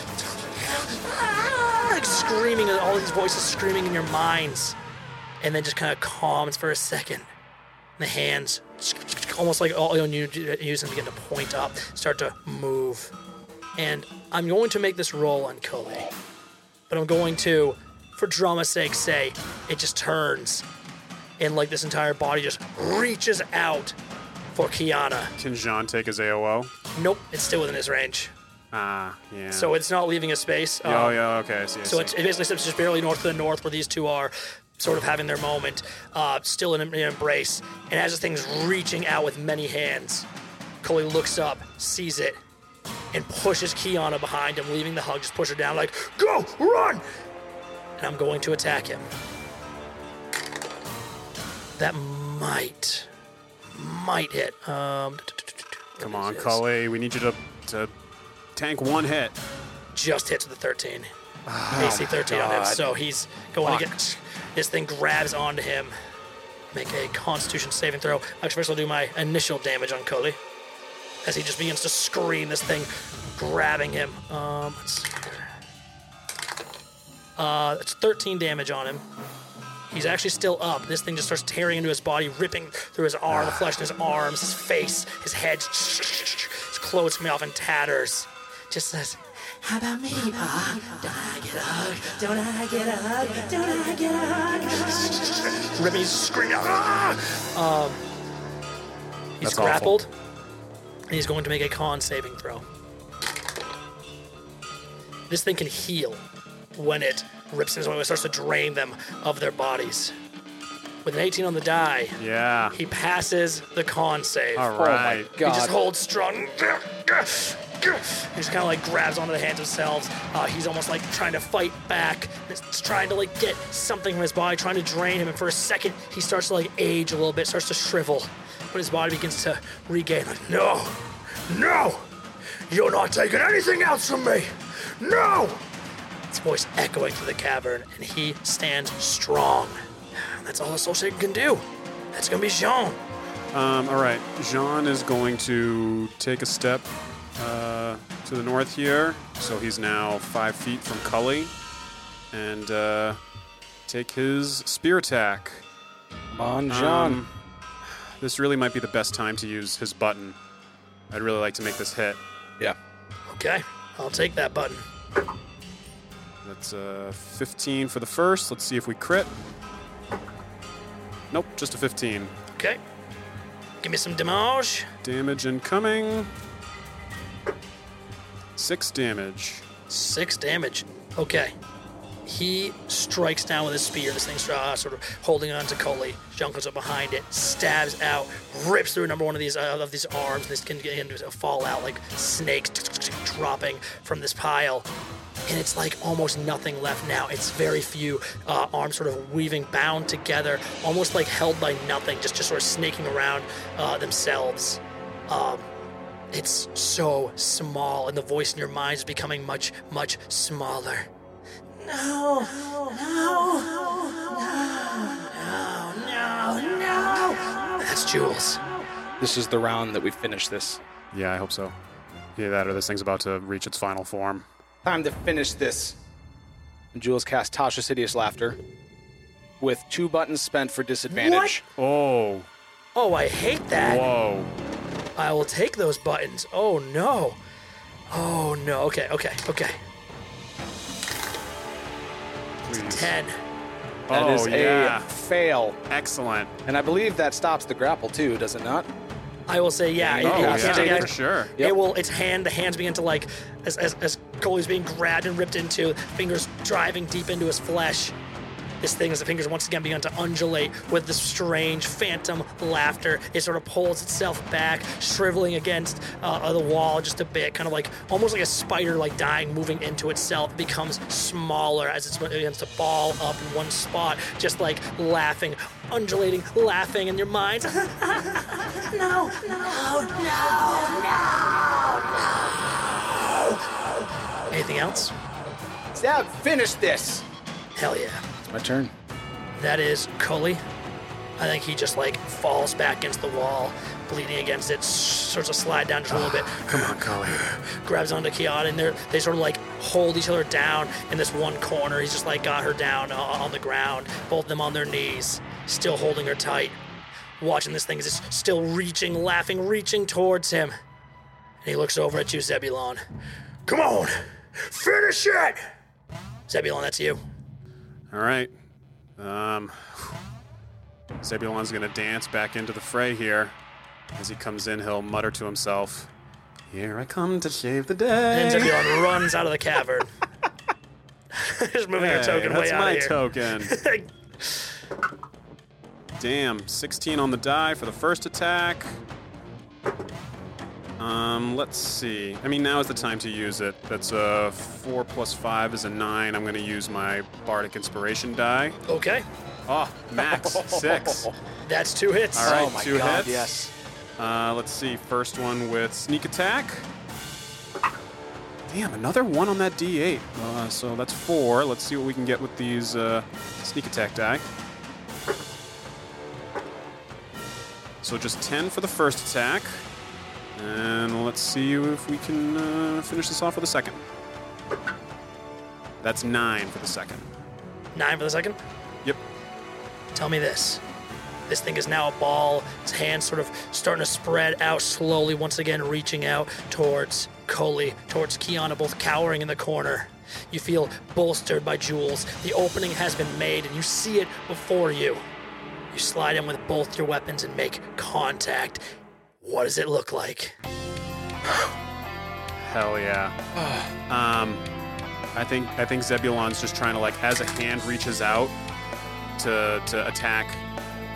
like screaming, all these voices screaming in your minds, and then just kind of calms for a second. The hands, almost like all you use them begin to point up, start to move. And I'm going to make this roll on Cully, but I'm going to, for drama's sake, say it just turns, and like this entire body just reaches out for Kiana. Can Jean take his AOO? Nope, it's still within his range. Ah, yeah. So it's not leaving a space. Oh Um, yeah, okay. I see. I So see. it's, it basically sits just barely north of the north where these two are sort of having their moment, uh, still in an embrace. And as this thing's reaching out with many hands, Coley looks up, sees it, and pushes Kiana behind him, leaving the hug, just push her down, like, go, run! And I'm going to attack him. That might, might hit. Um, Come on. Cully. We need you to to tank one hit. just hits with a 13. AC 13 on him. So he's going to get. This thing grabs onto him. Make a constitution saving throw. Actually, first I'll do my initial damage on Cully. As he just begins to scream, this thing grabbing him. Um, let's see here. Uh, it's 13 damage on him. He's actually still up. This thing just starts tearing into his body, ripping through his arm, the flesh in his arms, his face, his head. His clothes coming off in tatters. Just says, How about me? Ah, don't I get a hug? Don't I get a hug? Don't I get a hug? (laughs) ripping, he's screaming. Ah! Um, he's That's awful. Grappled, and he's going to make a con saving throw. This thing can heal when it rips into someone, it starts to drain them of their bodies. With an 18 on the die, Yeah. he passes the con save. All Oh my right. He god. just holds strong. He just kind of like grabs onto the hands themselves. Uh, he's almost like trying to fight back. He's trying to like get something from his body, trying to drain him. And for a second, he starts to like age a little bit, starts to shrivel. But his body begins to regain. Like, no, no, you're not taking anything else from me. No. His voice echoing through the cavern, and he stands strong. That's all the Soul Shaker can do. That's gonna be Jean. Um, all right. Jean is going to take a step uh, to the north here. So he's now five feet from Cully. And uh, take his spear attack. Come on, John. Um, this really might be the best time to use his button. I'd really like to make this hit. yeah. Okay, I'll take that button. That's uh, 15 for the first. Let's see if we crit. Nope, just a 15. Okay. Give me some damage. Damage incoming. Six damage. Six damage. Okay. He strikes down with his spear. This thing's uh, sort of holding on to Coley. Jean comes up behind it, stabs out, rips through number one of these uh, of these arms. This can get into fall out like snakes dropping from this pile. And it's like almost nothing left now. It's very few uh, arms sort of weaving, bound together, almost like held by nothing, just just sort of snaking around uh, themselves. Um, it's so small, and the voice in your mind is becoming much, much smaller. No, no, no, no, no, no. That's Jules. This is the round that we finish this. Yeah, I hope so. Yeah, that or this thing's about to reach its final form. Time to finish this. And Jules cast Tasha's Hideous Laughter with two buttons spent for disadvantage. What? Oh, Oh, I hate that. whoa. I will take those buttons. Oh no. Oh no. Okay, okay, okay. Please. Ten. That is oh, yeah. a fail. Excellent. And I believe that stops the grapple too, does it not? I will say, yeah. Oh, it, it yeah. Yeah, for sure. Yep. It will. Its hand. The hands begin to like, as as as Coley's being grabbed and ripped into, fingers driving deep into his flesh. This thing, as the fingers once again begin to undulate with this strange phantom laughter, it sort of pulls itself back, shriveling against uh, the wall just a bit, kind of like almost like a spider, like dying, moving into itself. It becomes smaller as it begins to ball up in one spot, just like laughing, undulating, laughing in your mind. (laughs) No, no, no, no. No. Anything else? Stab, finish this. Hell yeah. My turn. That is Cully. I think he just like falls back against the wall, bleeding against it, starts to slide down just a little bit. (sighs) Come on, Cully. (sighs) grabs onto Kiana, and they they sort of like hold each other down in this one corner. He's just like got her down uh, on the ground, both of them on their knees, still holding her tight, watching this thing just still reaching, laughing, reaching towards him. And he looks over at you, Zebulon. Come on, finish it! Zebulon, that's you. All right. Um, Zebulon's going to dance back into the fray here. As he comes in, he'll mutter to himself, Here I come to save the day. And. Zebulon runs out of the cavern. (laughs) just moving her Hey, token way out my of here. token. (laughs) Damn, 16 on the die for the first attack. Um, let's see. I mean, now is the time to use it. That's a 4 plus 5 is a 9. I'm going to use my Bardic Inspiration die. okay, Oh, max (laughs) 6. that's two hits. All right, oh my two god, hits. yes. Uh, let's see. First one with sneak attack. Damn, another one on that D8. Uh, so that's four. Let's see what we can get with these uh, sneak attack die. So just 10 for the first attack. And let's see if we can uh, finish this off with a second. That's nine for the second. Nine for the second. Yep. Tell me this. This thing is now a ball. Its hands sort of starting to spread out slowly, once again reaching out towards Coley, towards Kiana, both cowering in the corner. You feel bolstered by Jules. The opening has been made, and you see it before you. You slide in with both your weapons and make contact. What does it look like? (sighs) Hell yeah. (sighs) um, I think I think Zebulon's just trying to like as a hand reaches out to to attack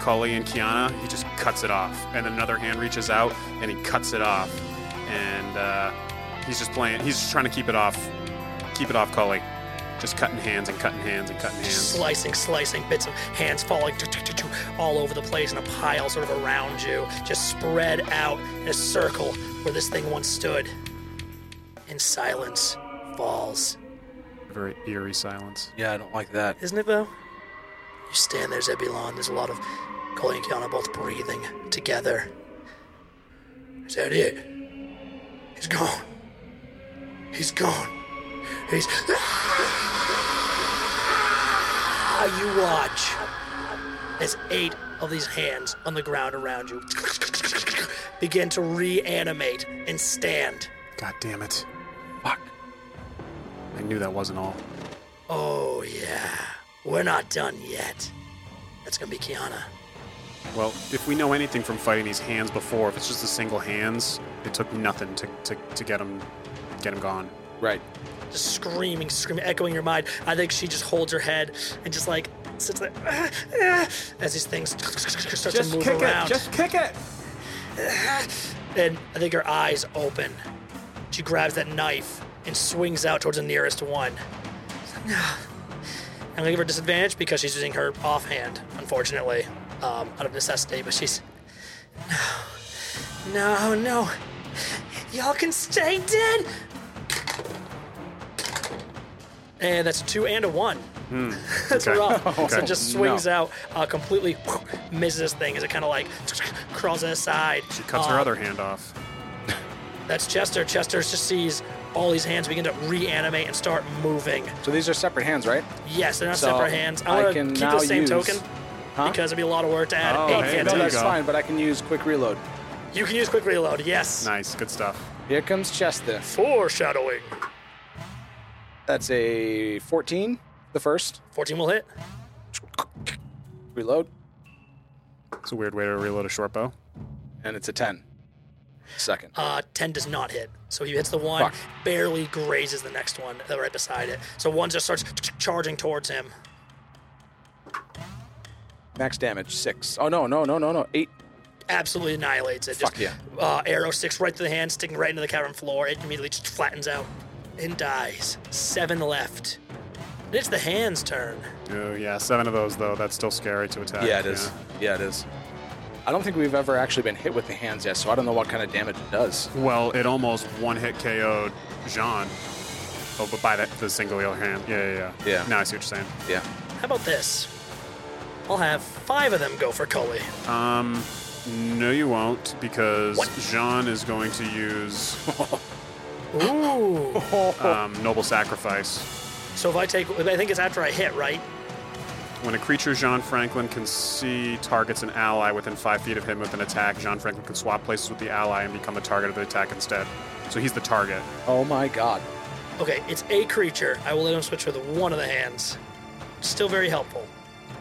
Cully and Kiana, he just cuts it off, and another hand reaches out and he cuts it off, and uh, he's just playing. He's just trying to keep it off, keep it off Cully, just cutting hands and cutting hands and cutting hands. Slicing, slicing, bits of hands falling all over the place in a pile sort of around you, just spread out in a circle where this thing once stood. And silence falls. Very eerie silence. Yeah, I don't like that. Isn't it, though? You stand there, Zebulon. There's a lot of Coley and Kiana both breathing together. Is that it? He's gone. He's gone. He's. Ah, you watch as eight of these hands on the ground around you begin to reanimate and stand. God damn it! Fuck. I knew that wasn't all. Oh, yeah. We're not done yet. That's gonna be Kiana. Well, if we know anything from fighting these hands before, if it's just the single hands, it took nothing to, to, to get him get him gone. Right. Just screaming, screaming, echoing your mind. I think she just holds her head and just like sits there "Ah, ah," as these things start to move around. It, just kick it. And I think her eyes open. She grabs that knife and swings out towards the nearest one. I'm gonna give her disadvantage because she's using her offhand, unfortunately, um, out of necessity. But she's no, no, no. Y'all can stay dead. And that's a two and a one. (laughs) that's okay. rough. So it just swings out, uh, completely (laughs) misses this thing as it kind of like crawls aside. She cuts her Um, other hand off. That's Chester. Chester just sees all these hands begin to reanimate and start moving. So these are separate hands, right? Yes, they're not So, separate hands. I I'm gonna can keep now the same use- token Huh? because it'd be a lot of work to add Oh, eight hey, hands. No, that's fine, but I can use quick reload. You can use quick reload. Yes. Nice, good stuff. Here comes Chester. Foreshadowing. That's a 14, the first. 14 will hit. Reload. It's a weird way to reload a short bow. And it's a 10. Second. Uh, 10 does not hit. So he hits the one, Fuck. barely grazes the next one uh, right beside it. So one just starts charging towards him. Max damage, 6. Oh, no, no, no, no, no. 8. Absolutely annihilates it. Fuck just, uh, arrow sticks right through the hand, sticking right into the cavern floor. It immediately just flattens out and dies. Seven left. It's the hand's turn. Oh yeah, seven of those though. That's still scary to attack. Yeah, it is. Yeah, it is. I don't think we've ever actually been hit with the hands yet, so I don't know what kind of damage it does. Well, it almost one hit KO'd Jean. Oh, but by that the single hand. Yeah, yeah, yeah. Yeah. Now I see what you're saying. Yeah. How about this? I'll have five of them go for Cully. Um, no, you won't because What? Jean is going to use (laughs) Ooh. (laughs) um, Noble Sacrifice. so if I take, I think it's after I hit, right? When a creature Jean Franklin can see targets an ally within five feet of him with an attack, Jean Franklin can swap places with the ally and become the target of the attack instead. So he's the target. Oh my god. Okay, it's a creature. I will let him switch with one of the hands. Still very helpful.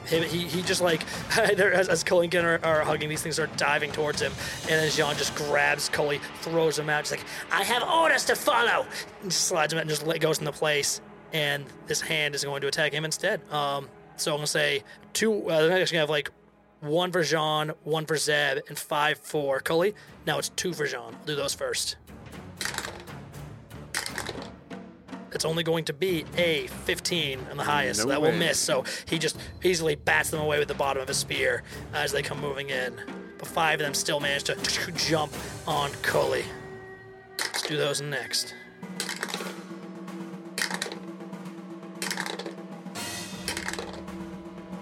He, he, he just like, (laughs) as, as Cully and are, hugging, these things are diving towards him. And then Jean just grabs Cully, throws him out. Just like, I have orders to follow. And slides him out and just let, goes into place. And this hand is going to attack him instead. Um, so I'm to say two, uh, they're actually to have like one for Jean, one for Zeb, and five for Cully. Now it's two for Jean. I'll do those first. It's only going to be a 15 on the mm, highest. so No that will miss. So he just easily bats them away with the bottom of his spear as they come moving in. But five of them still manage to jump on Cully. Let's do those next.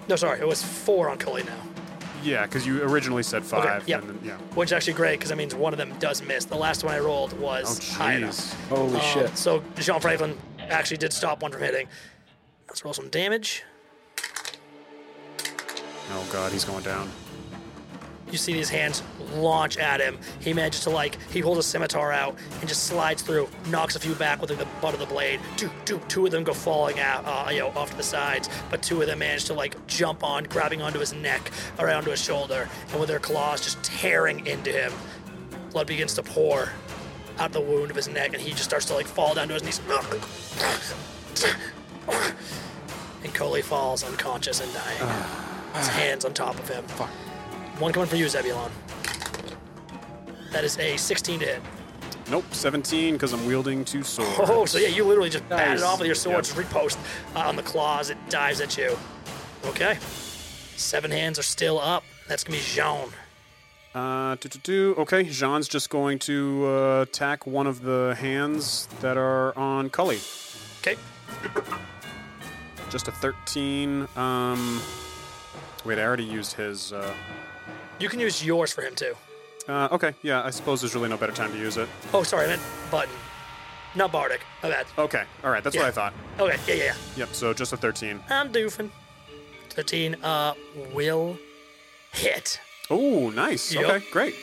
No, sorry, it was four on Cully now. Yeah, because you originally said five. yep. and then, yeah. Which is actually great because that means one of them does miss. The last one I rolled Oh, was high enough. Holy Um, shit. So Jean Franklin actually did stop one from hitting. Let's roll some damage. Oh god, he's going down. You see these hands launch at him. He manages to like he holds a scimitar out and just slides through, knocks a few back with the butt of the blade. Two, two, two of them go falling out, uh, you know, off to the sides. But two of them manage to like jump on, grabbing onto his neck, around to his shoulder, and with their claws just tearing into him. Blood begins to pour out the wound of his neck, and he just starts to like fall down to his knees. And Coley falls unconscious and dying. His hands on top of him. One coming for you, Zebulon. That is a 16 to hit. Nope, 17 because I'm wielding two swords. Oh, so yeah, you literally just bat it off with your sword, Yep. just repost uh, on the claws. It dives at you. Okay. Seven hands are still up. That's gonna be Jean. Uh, do, do, do. Okay, Jean's just going to uh, attack one of the hands that are on Cully. Okay. Just a 13. Um, wait, I already used his. Uh, You can use yours for him too. uh, okay, yeah, I suppose there's really no better time to use it. Oh, sorry, I meant button. Not Bardic. My bad. Okay, all right, that's what I thought. Okay, yeah, yeah, yeah. Yep, so just a 13. I'm doofing. 13 uh, will hit. Oh, nice. Yep. Okay, great.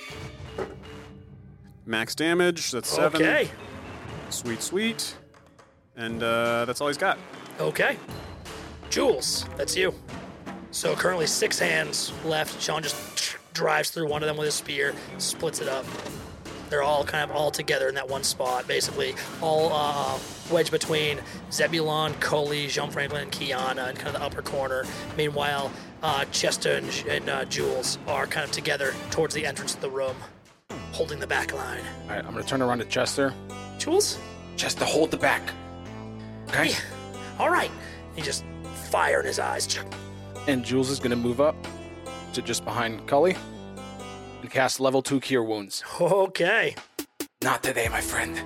Max damage. That's seven. Okay. Sweet, sweet. And uh, that's all he's got. Okay. Jules, that's you. So currently six hands left. Sean just drives through one of them with his spear, splits it up. They're all kind of all together in that one spot, basically all uh, wedged between Zebulon, Coley, Jean Franklin, and Kiana in kind of the upper corner. Meanwhile, uh, Chester and, and uh, Jules are kind of together towards the entrance of the room, holding the back line. All right, I'm gonna turn around to Chester. Jules? Just to hold the back. Okay. All right. He just fire in his eyes. And Jules is gonna move up to just behind Cully and cast level two cure wounds. Okay. Not today, my friend.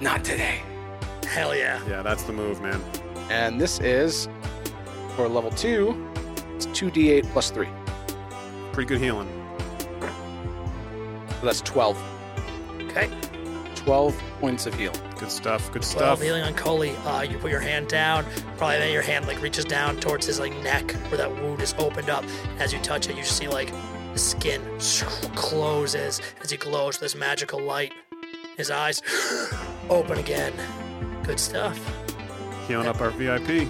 Not today. Hell yeah. Yeah, that's the move, man. And this is for level two. It's two d8 plus three, Pretty good healing. so that's 12. Okay. 12 points of heal. Good stuff. Good Well, stuff. kneeling on Coley, uh, you put your hand down. Probably then your hand like reaches down towards his like neck where that wound is opened up. As you touch it, you see like the skin closes as he glows with this magical light. His eyes (gasps) open again. Good stuff. Healing up our VIP.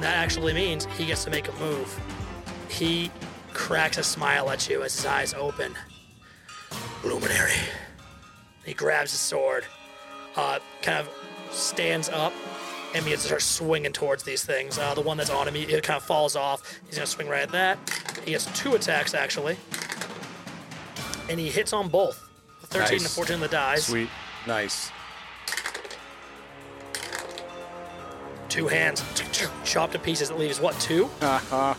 That actually means he gets to make a move. He cracks a smile at you as his eyes open. Luminary. He grabs his sword, uh, kind of stands up, and begins to start swinging towards these things. Uh, the one that's on him, he, it kind of falls off. He's gonna swing right at that. He has two attacks actually, and he hits on both. the 13 and Nice. 14 on the dies. Sweet. Nice. Two hands, chopped to pieces. It leaves what two? Uh-huh.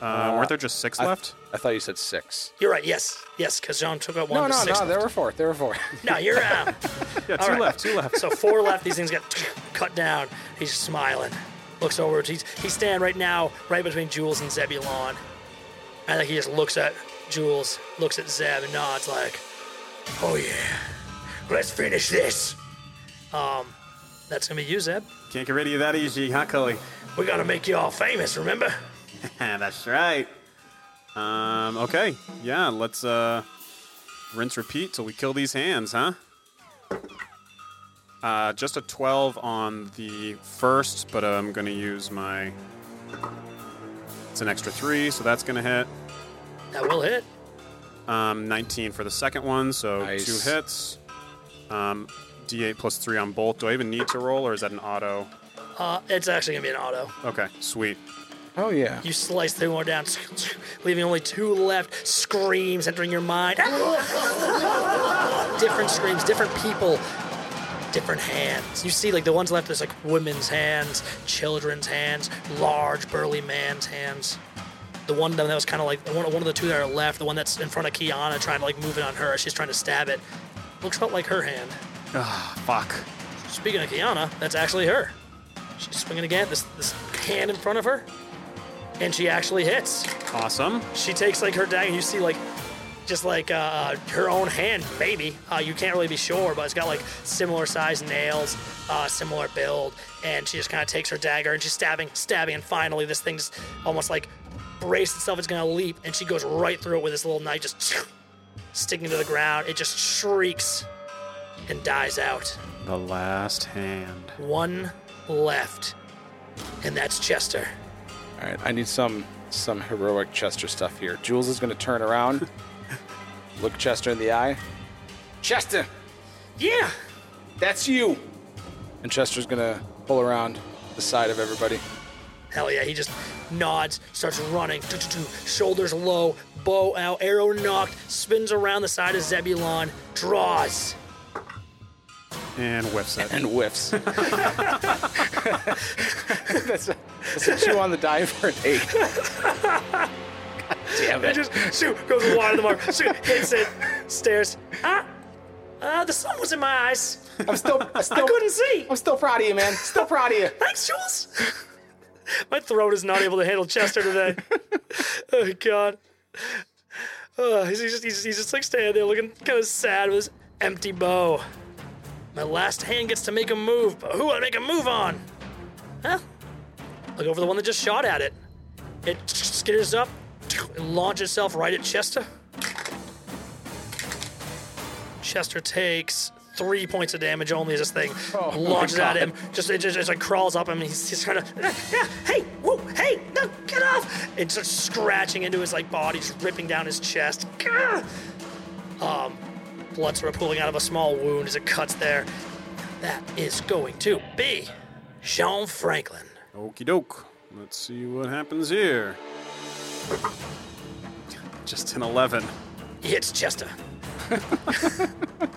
Uh, weren't there just six I- left? I thought you said six. You're right. Yes, yes, because John took out one. No, of the no, six no. left. There were four. There were four. No, you're uh, (laughs) Yeah, two right. left. Two left. so four left. These things get (clears throat) cut down. He's smiling. Looks over. He's he's standing right now, right between Jules and Zebulon. I think he just looks at Jules, looks at Zeb, and nods like, "Oh yeah, let's finish this." Um, that's gonna be you, Zeb. Can't get rid of you that easy, huh, Cully? We gotta make you all famous. Remember? (laughs) That's right. Um, okay. Yeah, let's uh rinse repeat till we kill these hands, huh? Uh, just a 12 on the first, but I'm gonna use my. It's an extra three, so that's gonna hit. That will hit. Um, 19 for the second one, so Nice. two hits. Um, D8 plus three on both. Do I even need to roll, or is that an auto? Uh, it's actually gonna be an auto. Okay, sweet. Oh yeah. You slice three more down, (laughs) leaving only two left. Screams entering your mind. different screams, different people, different hands. You see, like the ones left, there's like women's hands, children's hands, large burly man's hands. The one that was kind of like one, one of the two that are left, the one that's in front of Kiana, trying to like move it on her. She's trying to stab it. Looks about like her hand. Ah, fuck. Speaking of Kiana, that's actually her. She's swinging again. This this hand in front of her, and she actually hits. Awesome. She takes like her dagger, and you see like just like uh, her own hand, maybe. Uh, you can't really be sure, but it's got like similar size nails, uh, similar build, and she just kind of takes her dagger and she's stabbing, stabbing, and finally this thing's almost like braced itself. It's gonna leap, and she goes right through it with this little knife, just (sniffs) sticking to the ground. It just shrieks and dies out. The last hand. One left, and that's Chester. All right, I need some some heroic Chester stuff here. Jules is going to turn around, (laughs) look Chester in the eye. Chester, Yeah, that's you. And Chester's going to pull around the side of everybody. Hell yeah, he just nods, starts running, (tsk) (tsk) shoulders low, bow out, arrow nocked, spins around the side of Zebulon, draws. And whiffs it. and whiffs. (laughs) (laughs) that's, a, that's a two on the die for an eight. (laughs) God damn It it. just shoot, goes wide of the mark, shoot, hits it, stares. Ah, uh, the sun was in my eyes. I'm still, I I still, couldn't see. I'm still proud of you, man. Still proud of you. (laughs) Thanks, Jules. My throat is not able to handle Chester today. oh God. Oh, he's, he's just he's, he's just like standing there looking kind of sad with his empty bow. My last hand gets to make a move, but who would I make a move on? Huh? Look over the one that just shot at it. It skitters up and launches itself right at Chester. Chester takes three points of damage only as this thing Oh, launches at him. Just it just, just like crawls up him and he's, he's trying to (laughs) hey whoa hey no get off! It starts scratching into his like body, just ripping down his chest. Gah! Um, blood sort of pooling out of a small wound as it cuts there. That is going to be Jean Franklin. Okie doke. Let's see what happens here. Just an 11. He hits Chester. that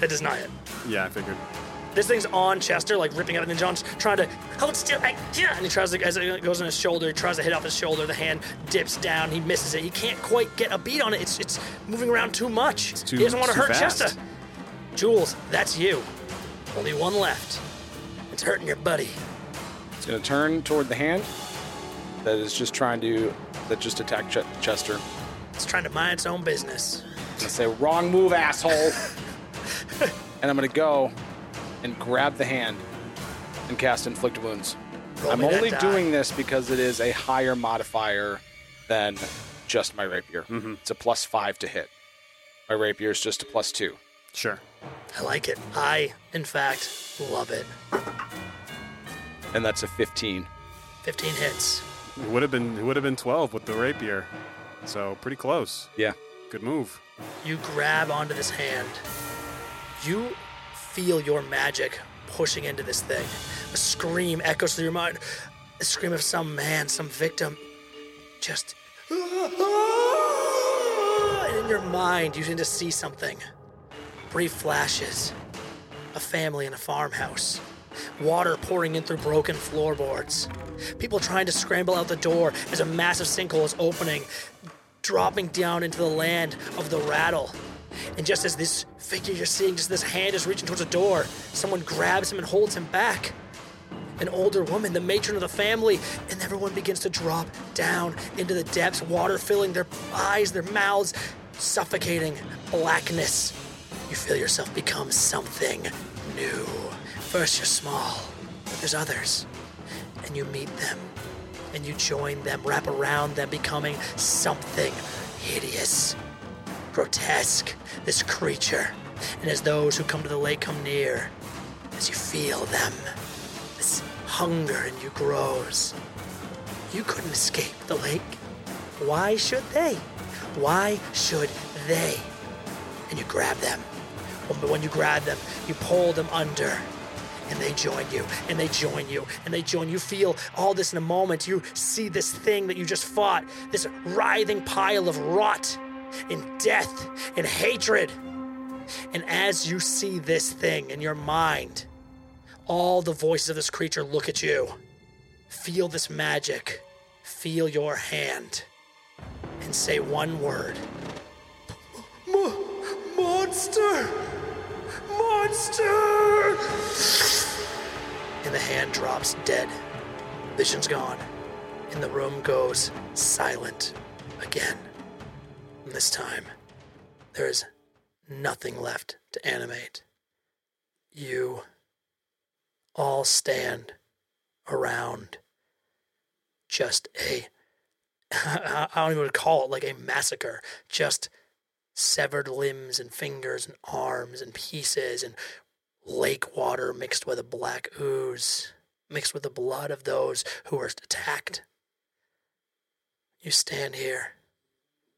does not hit. Yeah, I figured. This thing's on Chester, like ripping up, and then John's trying to oh, hold still, I, yeah, and he tries to, as it goes on his shoulder, he tries to hit off his shoulder. The hand dips down, he misses it. He can't quite get a beat on it. It's it's moving around too much. too- he doesn't want to hurt fast. Chester. Jules, that's you. Only one left. It's hurting your buddy. It's going to turn toward the hand that is just trying to, that just attacked Ch- Chester. It's trying to mind its own business. I'm gonna say, wrong move, asshole. (laughs) and I'm gonna go and grab the hand and cast inflict wounds. Roll I'm only doing this because it is a higher modifier than just my rapier. Mm-hmm. It's a plus five to hit. My rapier is just a plus two. Sure. I like it. I, in fact, love it. And that's a 15. 15 hits. It would have been it would have been 12 with the rapier. So pretty close. Yeah. Good move. You grab onto this hand. You feel your magic pushing into this thing. A scream echoes through your mind. A scream of some man, some victim. Just. And in your mind, you begin to see something. Brief flashes. A family in a farmhouse. Water pouring in through broken floorboards. People trying to scramble out the door as a massive sinkhole is opening, dropping down into the land of the rattle. And just as this figure you're seeing, just this hand is reaching towards a door, someone grabs him and holds him back. An older woman, the matron of the family, and everyone begins to drop down into the depths, water filling their eyes, their mouths, suffocating blackness. You feel yourself become something new. First, you're small, but there's others, and you meet them, and you join them, wrap around them, becoming something hideous, grotesque, this creature. And as those who come to the lake come near, as you feel them, this hunger in you grows. You couldn't escape the lake. Why should they? Why should they? And you grab them. When- When you grab them, you pull them under. And they join you, and they join you, and they join you. Feel all this in a moment. You see this thing that you just fought, this writhing pile of rot, and death, and hatred. And as you see this thing in your mind, all the voices of this creature look at you. Feel this magic. Feel your hand. And say one word. monster! Monster! And the hand drops dead. Vision's gone. And the room goes silent again. And this time, there is nothing left to animate. You all stand around just a (laughs) I don't even call it like a massacre, just severed limbs and fingers and arms and pieces and lake water mixed with a black ooze, mixed with the blood of those who were attacked. You stand here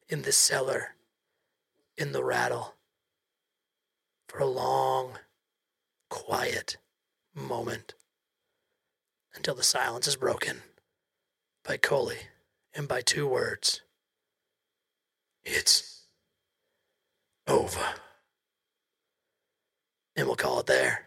in this cellar, in the rattle, for a long, quiet moment until the silence is broken by Coley and by two words. It's over. And we'll call it there.